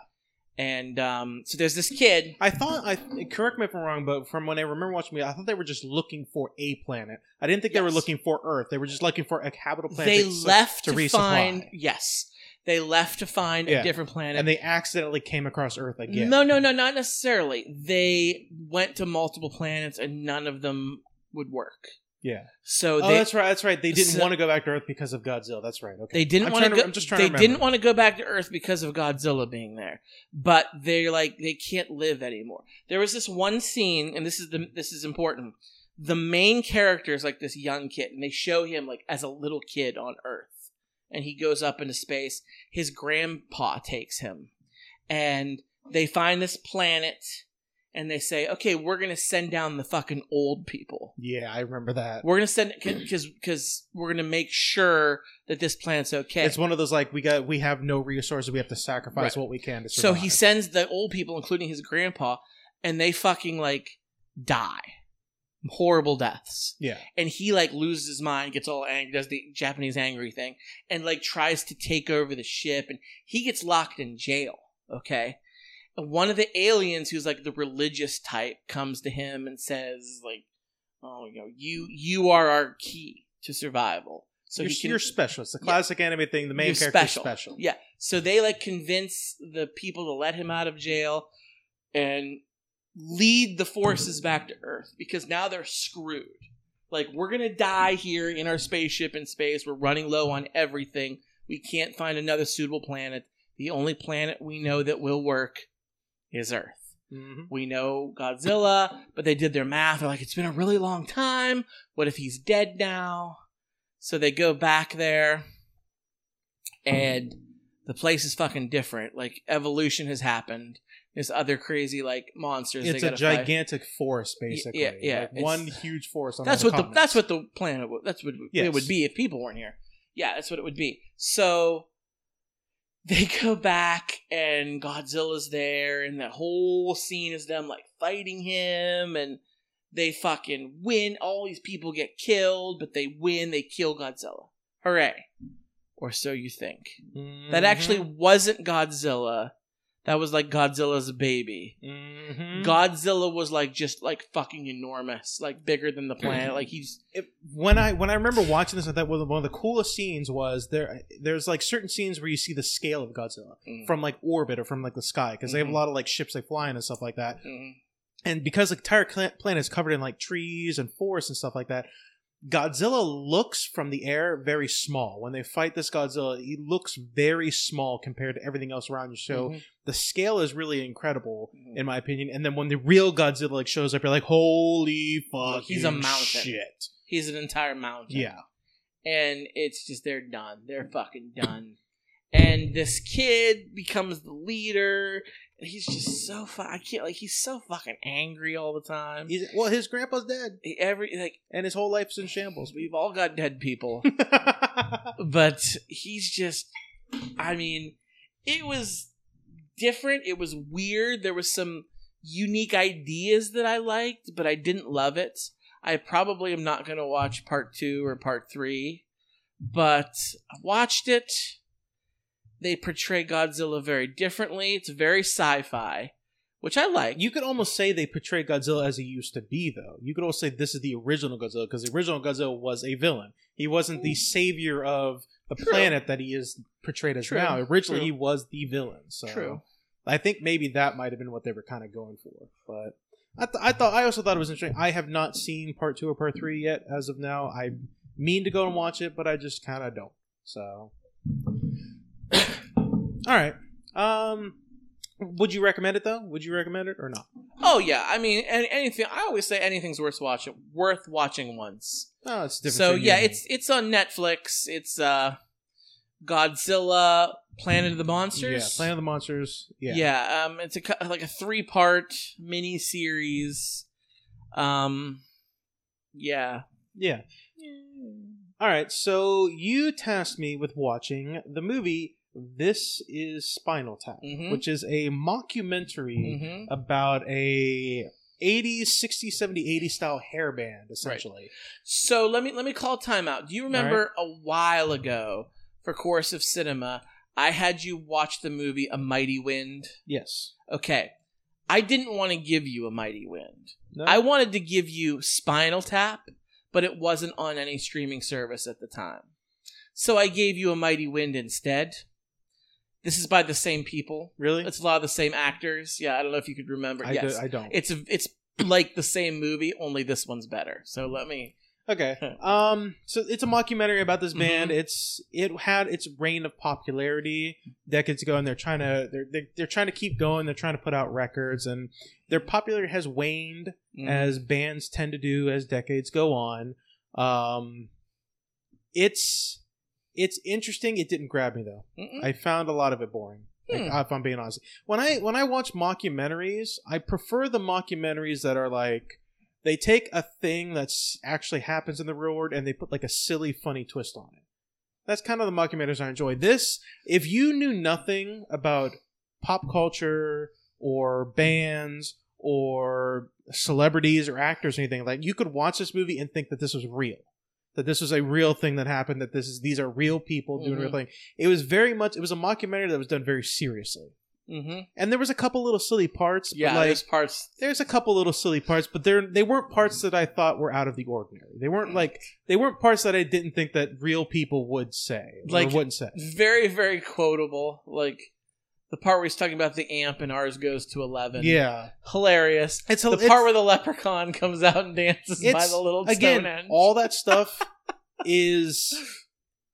And um, so there's this kid. I thought I correct me if I'm wrong, but from when I remember watching me, I thought they were just looking for a planet. I didn't think they were looking for Earth. They were just looking for a habitable planet. They left to to, resupply. find. Yes, they left to find Yeah. a different planet. and they accidentally came across Earth again. No, no, no, not necessarily. They went to multiple planets and none of them would work. Yeah. So Oh, they that's right. That's right. They didn't So- want to go back to Earth because of Godzilla. That's right. Okay. they didn't I'm want to trying go. I'm just trying they to remember. didn't want to go back to Earth because of Godzilla being there. But they're like they can't live anymore. There was this one scene, and this is the this is important. The main character is like this young kid, and they show him like as a little kid on Earth, and he goes up into space. His grandpa takes him, and they find this planet, and they say, "Okay, we're gonna send down the fucking old people." Yeah, I remember that. We're gonna send because because we're gonna make sure that this planet's okay. It's one of those like we got we have no resources. We have to sacrifice Right. what we can to survive. so he sends the old people, including his grandpa, and they fucking like die, horrible deaths. yeah. And he like loses his mind, gets all angry, does the Japanese angry thing, and like tries to take over the ship, and he gets locked in jail. Okay. And one of the aliens, who's like the religious type, comes to him and says, like, "Oh, you know, you you are our key to survival." So you're, can you're special. It's the Yeah. classic anime thing. The main You're character special. is special. Yeah. So they like convince the people to let him out of jail and lead the forces back to Earth because now they're screwed. Like we're gonna die here in our spaceship in space. We're running low on everything. We can't find another suitable planet. The only planet we know that will work is Earth. hmm We know Godzilla, but they did their math. They're like, it's been a really long time. What if he's dead now? So they go back there, and the place is fucking different. Like evolution has happened. There's other crazy like monsters. they It's a gotta fight. gigantic forest, basically. yeah, yeah, Like one huge forest. On That's what the the that's what the planet. would- That's what it would be if people weren't here. Yeah, that's what it would be. So they go back and Godzilla's there, and that whole scene is them like fighting him, and they fucking win. All these people get killed, but they win. They kill Godzilla. Hooray! Or so you think. That actually Mhm. wasn't Godzilla. That was like Godzilla's baby. Mhm. Godzilla was like just like fucking enormous, like bigger than the planet. Like he's It- when I when I remember watching this, I thought one of the- one of the coolest scenes was there. There's like certain scenes where you see the scale of Godzilla Mm. from like orbit or from like the sky because they have a Mhm. lot of like ships like flying and stuff like that. Mhm. And because the entire planet is covered in like trees and forests and stuff like that, Godzilla looks from the air very small. When they fight this Godzilla, he looks very small compared to everything else around you. So Mhm. the scale is really incredible, Mhm. in my opinion. And then when the real Godzilla like shows up, you're like, "Holy fuck, He's a mountain. Shit, he's an entire mountain. yeah." and it's just they're done. They're fucking done. And this kid becomes the leader, and he's just so fu- I can't like he's so fucking angry all the time. He's, well, his grandpa's dead, He- Every like and his whole life's in shambles. we've all got dead people, but he's just. I mean, it was different. It was weird. There was some unique ideas that I liked, but I didn't love it. I probably am not going to watch part two or part three, but I watched it. They portray Godzilla very differently. It's very sci fi, which I like. You could almost say they portray Godzilla as he used to be, though. You could also say this is the original Godzilla because the original Godzilla was a villain. He wasn't the mm. savior of the True. planet that he is portrayed as True. now. Originally, True. he was the villain. So True. I think maybe that might have been what they were kind of going for. But I, th- I thought I also thought it was interesting. I have not seen part two or part three yet as of now. I mean to go and watch it, but I just kind of don't. So, all right. Um, would you recommend it though? Would you recommend it or not? Oh yeah, I mean, any, anything. I always say anything's worth watching. Worth watching once. No, it's different. So you. yeah, it's it's on Netflix. It's uh, Godzilla, Planet of the Monsters. yeah, Planet of the Monsters. Yeah, Yeah, um, it's a like a three part mini series. Um, yeah. yeah. All right, so you tasked me with watching the movie. This is Spinal Tap, Mhm. which is a mockumentary hmm about a 80s, 60s, 70s, 80s style hair band, essentially. So let me let me call timeout. Do you remember a while ago for Course of Cinema? I had you watch the movie A Mighty Wind. Yes. Okay, I didn't want to give you A Mighty Wind. No? I wanted to give you Spinal Tap, but it wasn't on any streaming service at the time. So I gave you A Mighty Wind instead. This is by the same people. really? It's a lot of the same actors. Yeah, I don't know if you could remember. I, yes, do, I don't. it's it's like the same movie, only this one's better. So let me. Okay. Um. So it's a mockumentary about this band. It's it had its reign of popularity decades ago, and they're trying to they're they're, they're trying to keep going. They're trying to put out records, and their popularity has waned Mm. as bands tend to do as decades go on. Um. It's it's interesting. It didn't grab me though. Mm-mm. I found a lot of it boring. Like, Hmm. if I'm being honest, when I when I watch mockumentaries, I prefer the mockumentaries that are like they take a thing that's actually happens in the real world and they put like a silly, funny twist on it. That's kind of the mockumentaries I enjoy. This, if you knew nothing about pop culture or bands or celebrities or actors or anything like, you could watch this movie and think that this was real. That this was a real thing that happened. That this is these are real people doing a real thing. It was very much. It was a mockumentary that was done very seriously, Mm-hmm. and there was a couple little silly parts. but, Yeah, like there's parts. there's a couple little silly parts, but they're they weren't parts that I thought were out of the ordinary. They weren't like they weren't parts that I didn't think that real people would say Like- or wouldn't say. Very, very quotable. Like the part where he's talking about the amp and ours goes to 11. Yeah, Hilarious. it's a the it's, part where the leprechaun comes out and dances by the little again Stonehenge. all that stuff is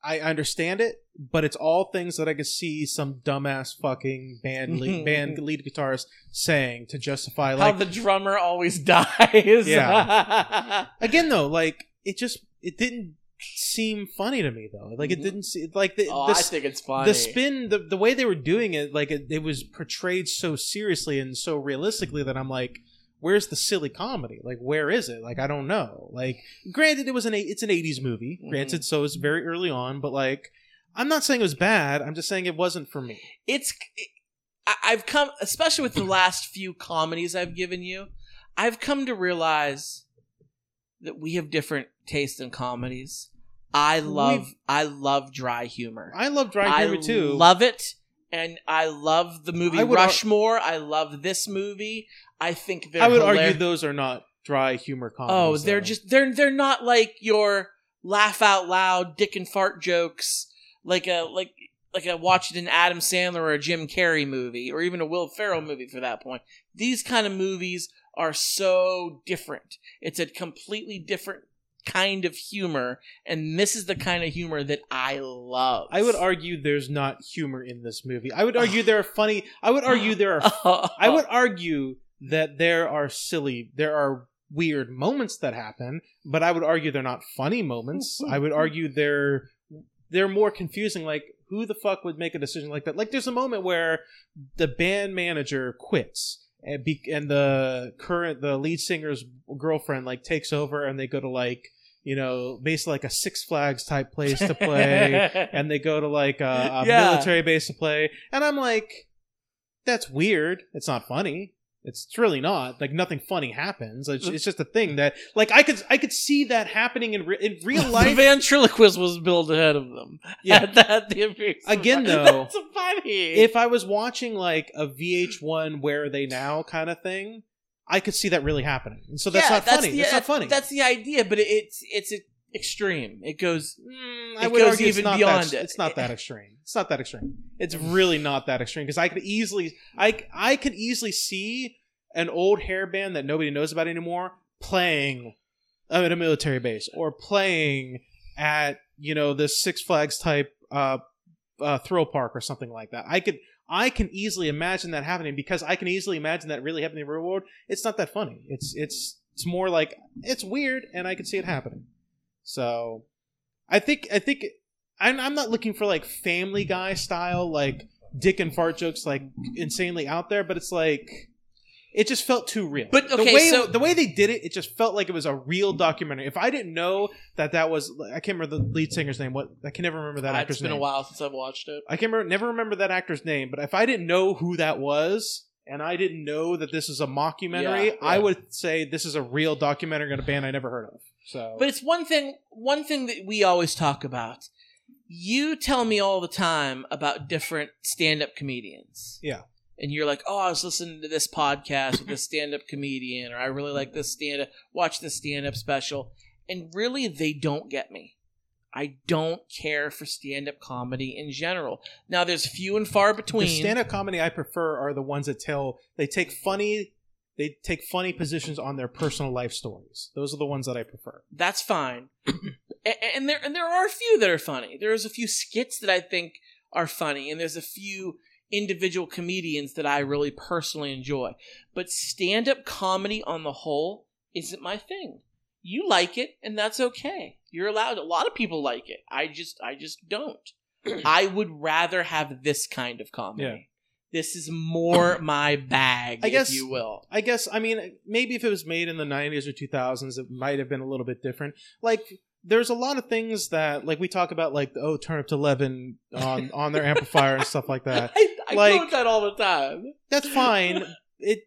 I understand it, but it's all things that I could see some dumbass fucking band lead, band lead guitarist saying to justify How the drummer always dies. Yeah. again though like it just it didn't seem funny to me though. Like it mm-hmm. didn't see like the, oh, the I think it's funny. the spin the, the way they were doing it like it, it was portrayed so seriously and so realistically that i'm like where's the silly comedy? Like where is it? Like i don't know. Like granted it was an it's an 80s movie. Granted mm-hmm. so it's very early on but like i'm not saying it was bad. I'm just saying it wasn't for me. It's I- I've come especially with the last few comedies I've given you, I've come to realize that we have different tastes in comedies. I love We've- I love dry humor. i love dry humor I too love it and I love the movie I would ar- Rushmore. I love this movie. I think i would hilar- argue those are not dry humor comedies Oh, they're though. just they're they're not like your laugh out loud dick and fart jokes like a like like a watching an Adam Sandler or a Jim Carrey movie or even a Will Ferrell movie for that point. These kind of movies are so different. It's a completely different kind of humor, and this is the kind of humor that I love. I would argue there's not humor in this movie. I would argue there are funny. I would argue there are. I would argue that there are silly. There are weird moments that happen, but I would argue they're not funny moments. I would argue they're they're more confusing. Like who the fuck would make a decision like that? Like there's a moment where the band manager quits. And, be, and the current the lead singer's girlfriend like takes over and they go to like you know basically like a Six Flags type place to play and they go to like a, a Yeah. military base to play and I'm like that's weird it's not funny it's, it's really not like nothing funny happens it's, it's just a thing that like I could I could see that happening in, re- in real life. the ventriloquist was built ahead of them. Yeah. That, the Again, though, that's funny. if I was watching like a VH1 Where Are They Now kind of thing, I could see that really happening. And so that's Yeah, not funny. the- that's not funny. That's the idea, but it's it's extreme. It goes. Mm, it I would goes argue even beyond that, it. It's not that extreme. It's not that extreme. It's really not that extreme because I could easily, I I could easily see an old hair band that nobody knows about anymore playing at a military base or playing at you know this Six Flags type uh, uh, thrill park or something like that. I could. I can easily imagine that happening because I can easily imagine that really happening in the real world. It's not that funny. It's it's it's more like it's weird, and I can see it happening. So, I think I think I'm I'm not looking for like Family Guy style like dick and fart jokes like insanely out there, but it's like it just felt too real. But, the way so- the way they did it, it just felt like it was a real documentary. If I didn't know that that was I can't remember the lead singer's name. What I can never remember that actor's name. it's been name. a while since I've watched it. I can remember, never remember that actor's name, but if I didn't know who that was and I didn't know that this is a mockumentary, Yeah, I would say this is a real documentary on a band I never heard of. So, But it's one thing. One thing that we always talk about. You tell me all the time about different stand-up comedians. Yeah. And you're like, oh, I was listening to this podcast with this stand-up comedian, or I really like this stand-up. Watch this stand-up special, and really, they don't get me. I don't care for stand-up comedy in general. Now, there's few and far between. the stand-up comedy I prefer are the ones that tell they take funny they take funny positions on their personal life stories. Those are the ones that I prefer. that's fine. A- and there and there are a few that are funny. There's a few skits that I think are funny, and there's a few individual comedians that I really personally enjoy. But stand up comedy on the whole isn't my thing. You like it, and that's okay. You're allowed. A lot of people like it. I just I just don't. I would rather have this kind of comedy. Yeah. This is more my bag, I guess- if you will. I guess I mean maybe if it was made in the 90s or 2000s it might have been a little bit different. Like there's a lot of things that like we talk about like oh turn up to 11 on on their amplifier and stuff like that. I, I Like- quote that all the time. That's fine. It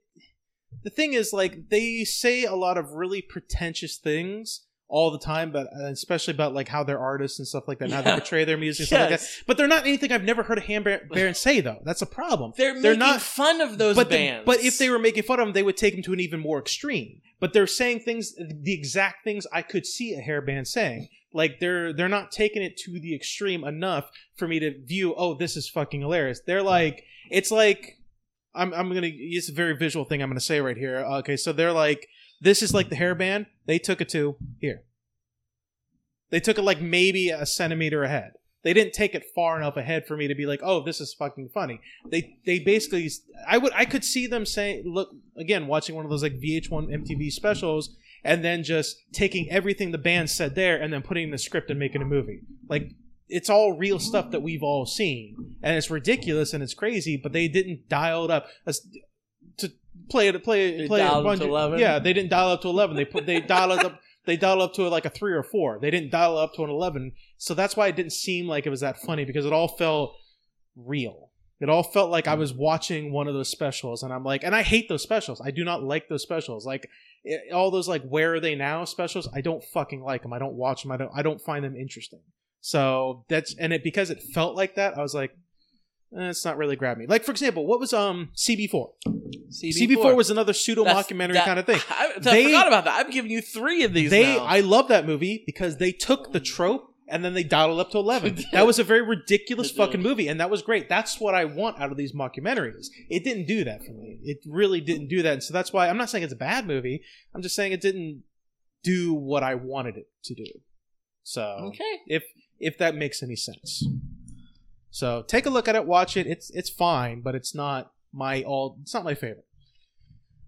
the thing is like they say a lot of really pretentious things all the time but uh, especially about like how they're artists and stuff like that and how they portray their music stuff like that. But they're not anything I've never heard a Ham Bar- Baron say though. That's a problem. They're, They're making not- fun of those but bands. but if they were making fun of them, they would take them to an even more extreme. But they're saying things, the exact things I could see a hair band saying. Like they're they're not taking it to the extreme enough for me to view. Oh, this is fucking hilarious. They're like, it's like, I'm I'm gonna. It's a very visual thing I'm gonna say right here. Okay, so they're like, this is like the hairband. They took it to here. They took it like maybe a centimeter ahead. They didn't take it far enough ahead for me to be like, oh, this is fucking funny they they basically I would I could see them saying look again watching one of those like VH1 MTV specials and then just taking everything the band said there and then putting in the script and making a movie like it's all real stuff that we've all seen and it's ridiculous and it's crazy but they didn't dial it up play it play it play it a dialed bunch of- 11? yeah they didn't dial up to 11 they put they dial up they dial up to like a 3 or 4 they didn't dial up to an 11 so that's why it didn't seem like it was that funny because it all felt real it all felt like I was watching one of those specials, and I'm like, and I hate those specials. I do not like those specials. Like it, all those like where are they now specials. I don't fucking like them. I don't watch them. I don't. I don't find them interesting. So that's and it because it felt like that. I was like, eh, it's not really grabbing me. Like for example, what was um CB4? CB4 was another pseudo That's- mockumentary that- kind of thing. I, I They- forgot about that. I'm giving you three of these They, now. I love that movie because they took the trope and then they dialed it up to 11. that was a very ridiculous They did. fucking movie, and that was great. That's what I want out of these mockumentaries. It didn't do that for me. It really didn't do that. And so that's why I'm not saying it's a bad movie. I'm just saying it didn't do what I wanted it to do. So Okay. if if that makes any sense. So take a look at it, watch it. It's it's fine, but it's not my all. It's not my favorite.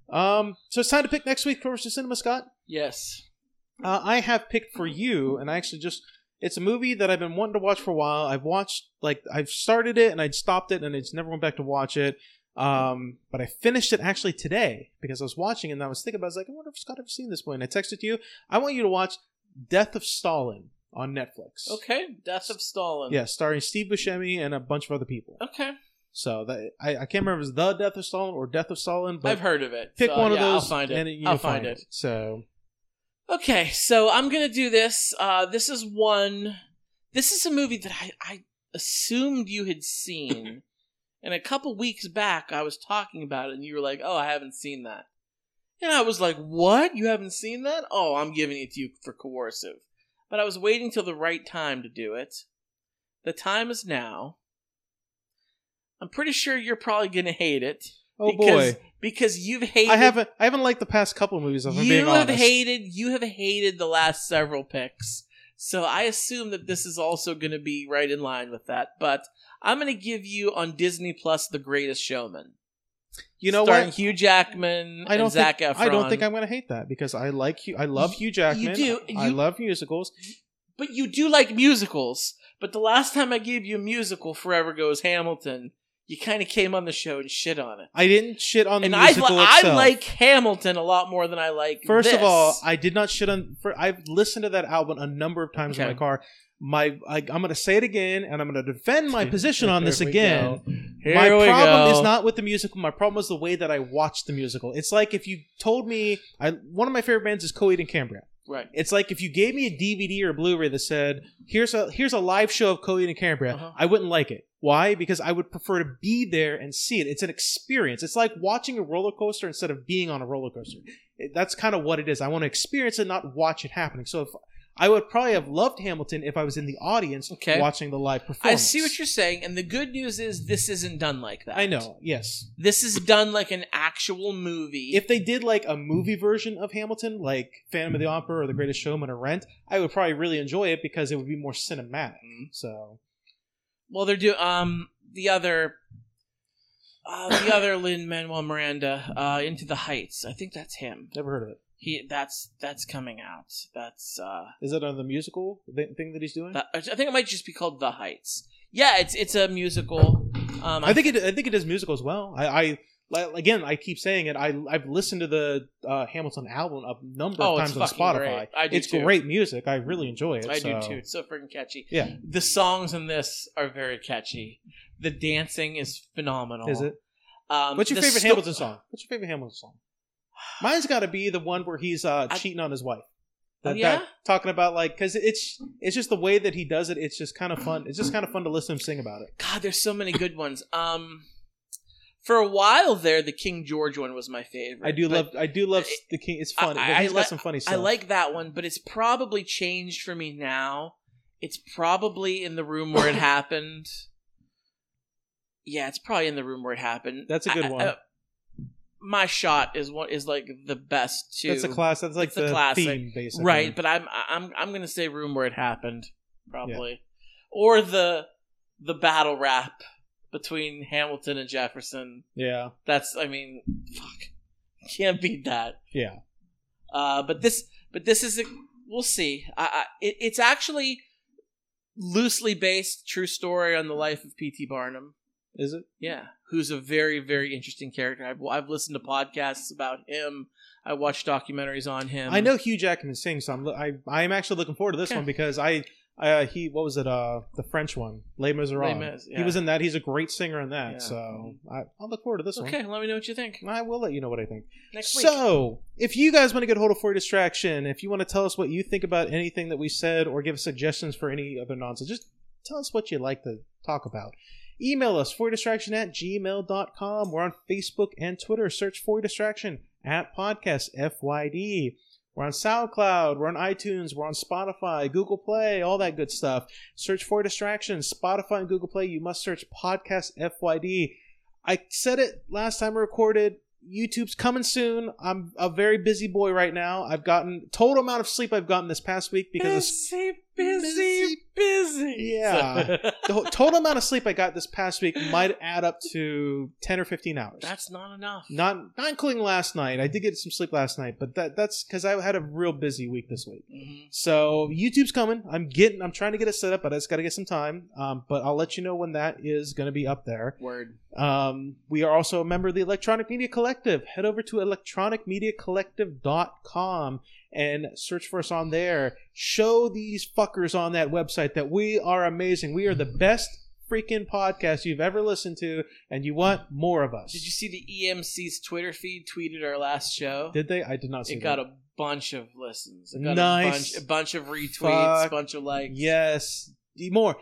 Um, so it's time to pick next week for the cinema, Scott. Yes. Uh, I have picked for you, and I actually just it's a movie that I've been wanting to watch for a while. I've watched like I've started it and I'd stopped it and I just never went back to watch it. Um, but I finished it actually today because I was watching it and I was thinking about. It. I was like, I wonder if Scott ever seen this one. And I texted you. I want you to watch Death of Stalin on Netflix. Okay. Death of Stalin. Yeah, starring Steve Buscemi and a bunch of other people. Okay. So that I, I can't remember if it was the Death of Stalin or Death of Stalin, but I've heard of it. pick so, one of those I'll find it. and I'll find find it. So Okay, so I'm gonna do this. Uh, this is one. This is a movie that I, I assumed you had seen, and a couple weeks back I was talking about it, and you were like, "Oh, I haven't seen that," and I was like, "What? You haven't seen that? Oh, I'm giving it to you for coercive." But I was waiting till the right time to do it. The time is now. I'm pretty sure you're probably gonna hate it. oh because, boy, because you've hated. I haven't I haven't liked the past couple of movies. If You being have hated. You have hated the last several picks, so I assume that this is also going to be right in line with that. But I'm going to give you on Disney Plus The Greatest Showman. You know starring what? Hugh Jackman I don't Zac think Efron. I don't think I'm going to hate that because I like Hugh, I love Hugh Jackman. You do, I you- love musicals. But you do like musicals. But the last time I gave you a musical, Forever Goes Hamilton, you kind of came on the show and shit on it. I didn't shit on the And I, musical I itself. like Hamilton a lot more than I like. First of all, I did not shit on. For, I've listened to that album a number of times in my car. My I, I'm going to say it again, and I'm going to defend my position on this Here we again. go. Here my problem go. is not with the musical. My problem is the way that I watched the musical. It's like if you told me, I one of my favorite bands is Coheed and Cambria. right. It's like if you gave me a DVD or a Blu-ray that said, "Here's a here's a live show of Coheed and Cambria," Uh-huh. I wouldn't like it. Why? Because I would prefer to be there and see it. It's an experience. It's like watching a roller coaster instead of being on a roller coaster. That's kind of what it is. I want to experience it, not watch it happening. So if I would probably have loved Hamilton if I was in the audience Okay. watching the live performance. I see what you're saying, and the good news is this isn't done like that. I know. Yes. This is done like an actual movie. If they did like a movie version of Hamilton, like Phantom of the Opera or The Greatest Showman or Rent, I would probably really enjoy it because it would be more cinematic. Mhm. So well, they're doing um the other uh, the other Lin Manuel Miranda uh, In the Heights. I think that's him. never heard of it. He that's that's coming out. That's uh Is that on the musical thi- thing that he's doing? that, I think it might just be called The Heights. Yeah, it's it's a musical. Um, I think it. I think it is musical as well. I, I again, I keep saying it. I I've listened to the uh, Hamilton album a number Oh, of times on Spotify. great. I do it's too. great music. I really enjoy it. I do too. It's so freaking catchy. Yeah, The songs in this are very catchy. The dancing is phenomenal. is it? Um, What's your favorite sto- Hamilton song? What's your favorite Hamilton song? Mine's got to be the one where he's uh, I- cheating on his wife. Oh, That- yeah? that- talking about like because it's it's just the way that he does it. It's just kind of fun. It's just kind of fun to listen to him sing about it. God, there's so many good ones. Um, for a while there, the King George one was my favorite. I do love I do love the king. It's fun. I- I He's li- got some funny stuff. I like that one, but it's probably changed for me now. It's probably in the room where it happened. Yeah, it's probably in the room where it happened. That's a good I- I- one. My shot is what is like the best too. That's a class. That's like It's a the classic. theme, basically. right? But I'm I'm I'm gonna say room where it happened, probably, or the the battle rap between Hamilton and Jefferson. Yeah, That's I mean, fuck, can't beat that. yeah. Uh, but this but this is a we'll see. I, I it, it's actually loosely based true story on the life of P.T. Barnum. Is it? Yeah, who's a very very interesting character. I've I've listened to podcasts about him. I watched documentaries on him. I know Hugh Jackman sings, so I'm lo- I I'm actually looking forward to this Okay. one because I uh, he what was it uh the French one Les Miserables. Les Mis, He was in that. He's a great singer in that. Yeah. So I, I'll look forward to this one. Okay, let me know what you think. I will let you know what I think. next week. So, if you guys want to get hold of For Distraction, if you want to tell us what you think about anything that we said or give us suggestions for any other nonsense, just tell us what you'd like to talk about. Email us, for distraction at gmail.com. We're on Facebook and Twitter. Search For Distraction at Podcast FYD. We're on SoundCloud, we're on iTunes, we're on Spotify, Google Play, all that good stuff. Search for Distraction, Spotify and Google Play. You must search Podcast FYD. I said it last time I recorded. YouTube's coming soon. I'm a very busy boy right now. I've gotten total amount of sleep I've gotten this past week because of busy, busy. Yeah. the total amount of sleep I got this past week might add up to ten or fifteen hours. That's not enough. not not including last night. I did get some sleep last night, but that that's because I had a real busy week this week. Mhm. So YouTube's coming. I'm getting. I'm trying to get it set up, but I just got to get some time. Um, but I'll let you know when that is going to be up there. Word. Um, we are also a member of the Electronic Media Collective. Head over to electronicmediacollective.com and search for us on there. Show these fuckers on that website that we are amazing. We are the best freaking podcast you've ever listened to, and you want more of us. Did you see the EMC's Twitter feed tweeted our last show? Did they? I did not see it that. got a bunch of listens. It got Nice. a bunch, a bunch of retweets, Fuck. bunch of likes. Yes. More.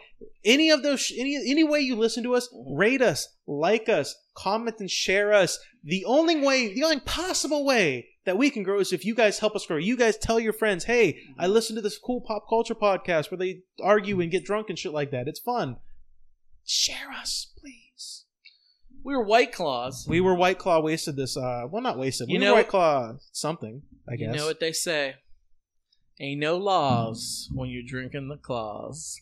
Any of those, any any way you listen to us, mm-hmm. rate us, like us, comment and share us the only way, the only possible way that we can grow is if you guys help us grow. You guys tell your friends, hey, I mhm. listen to this cool pop culture podcast where they argue and get drunk and shit like that. It's fun. Share us, please. We were White Claws. We were White Claw wasted this. Uh, well, not wasted. You we know, White Claw something, I guess. You know what they say. Ain't no laws when you're drinking the claws.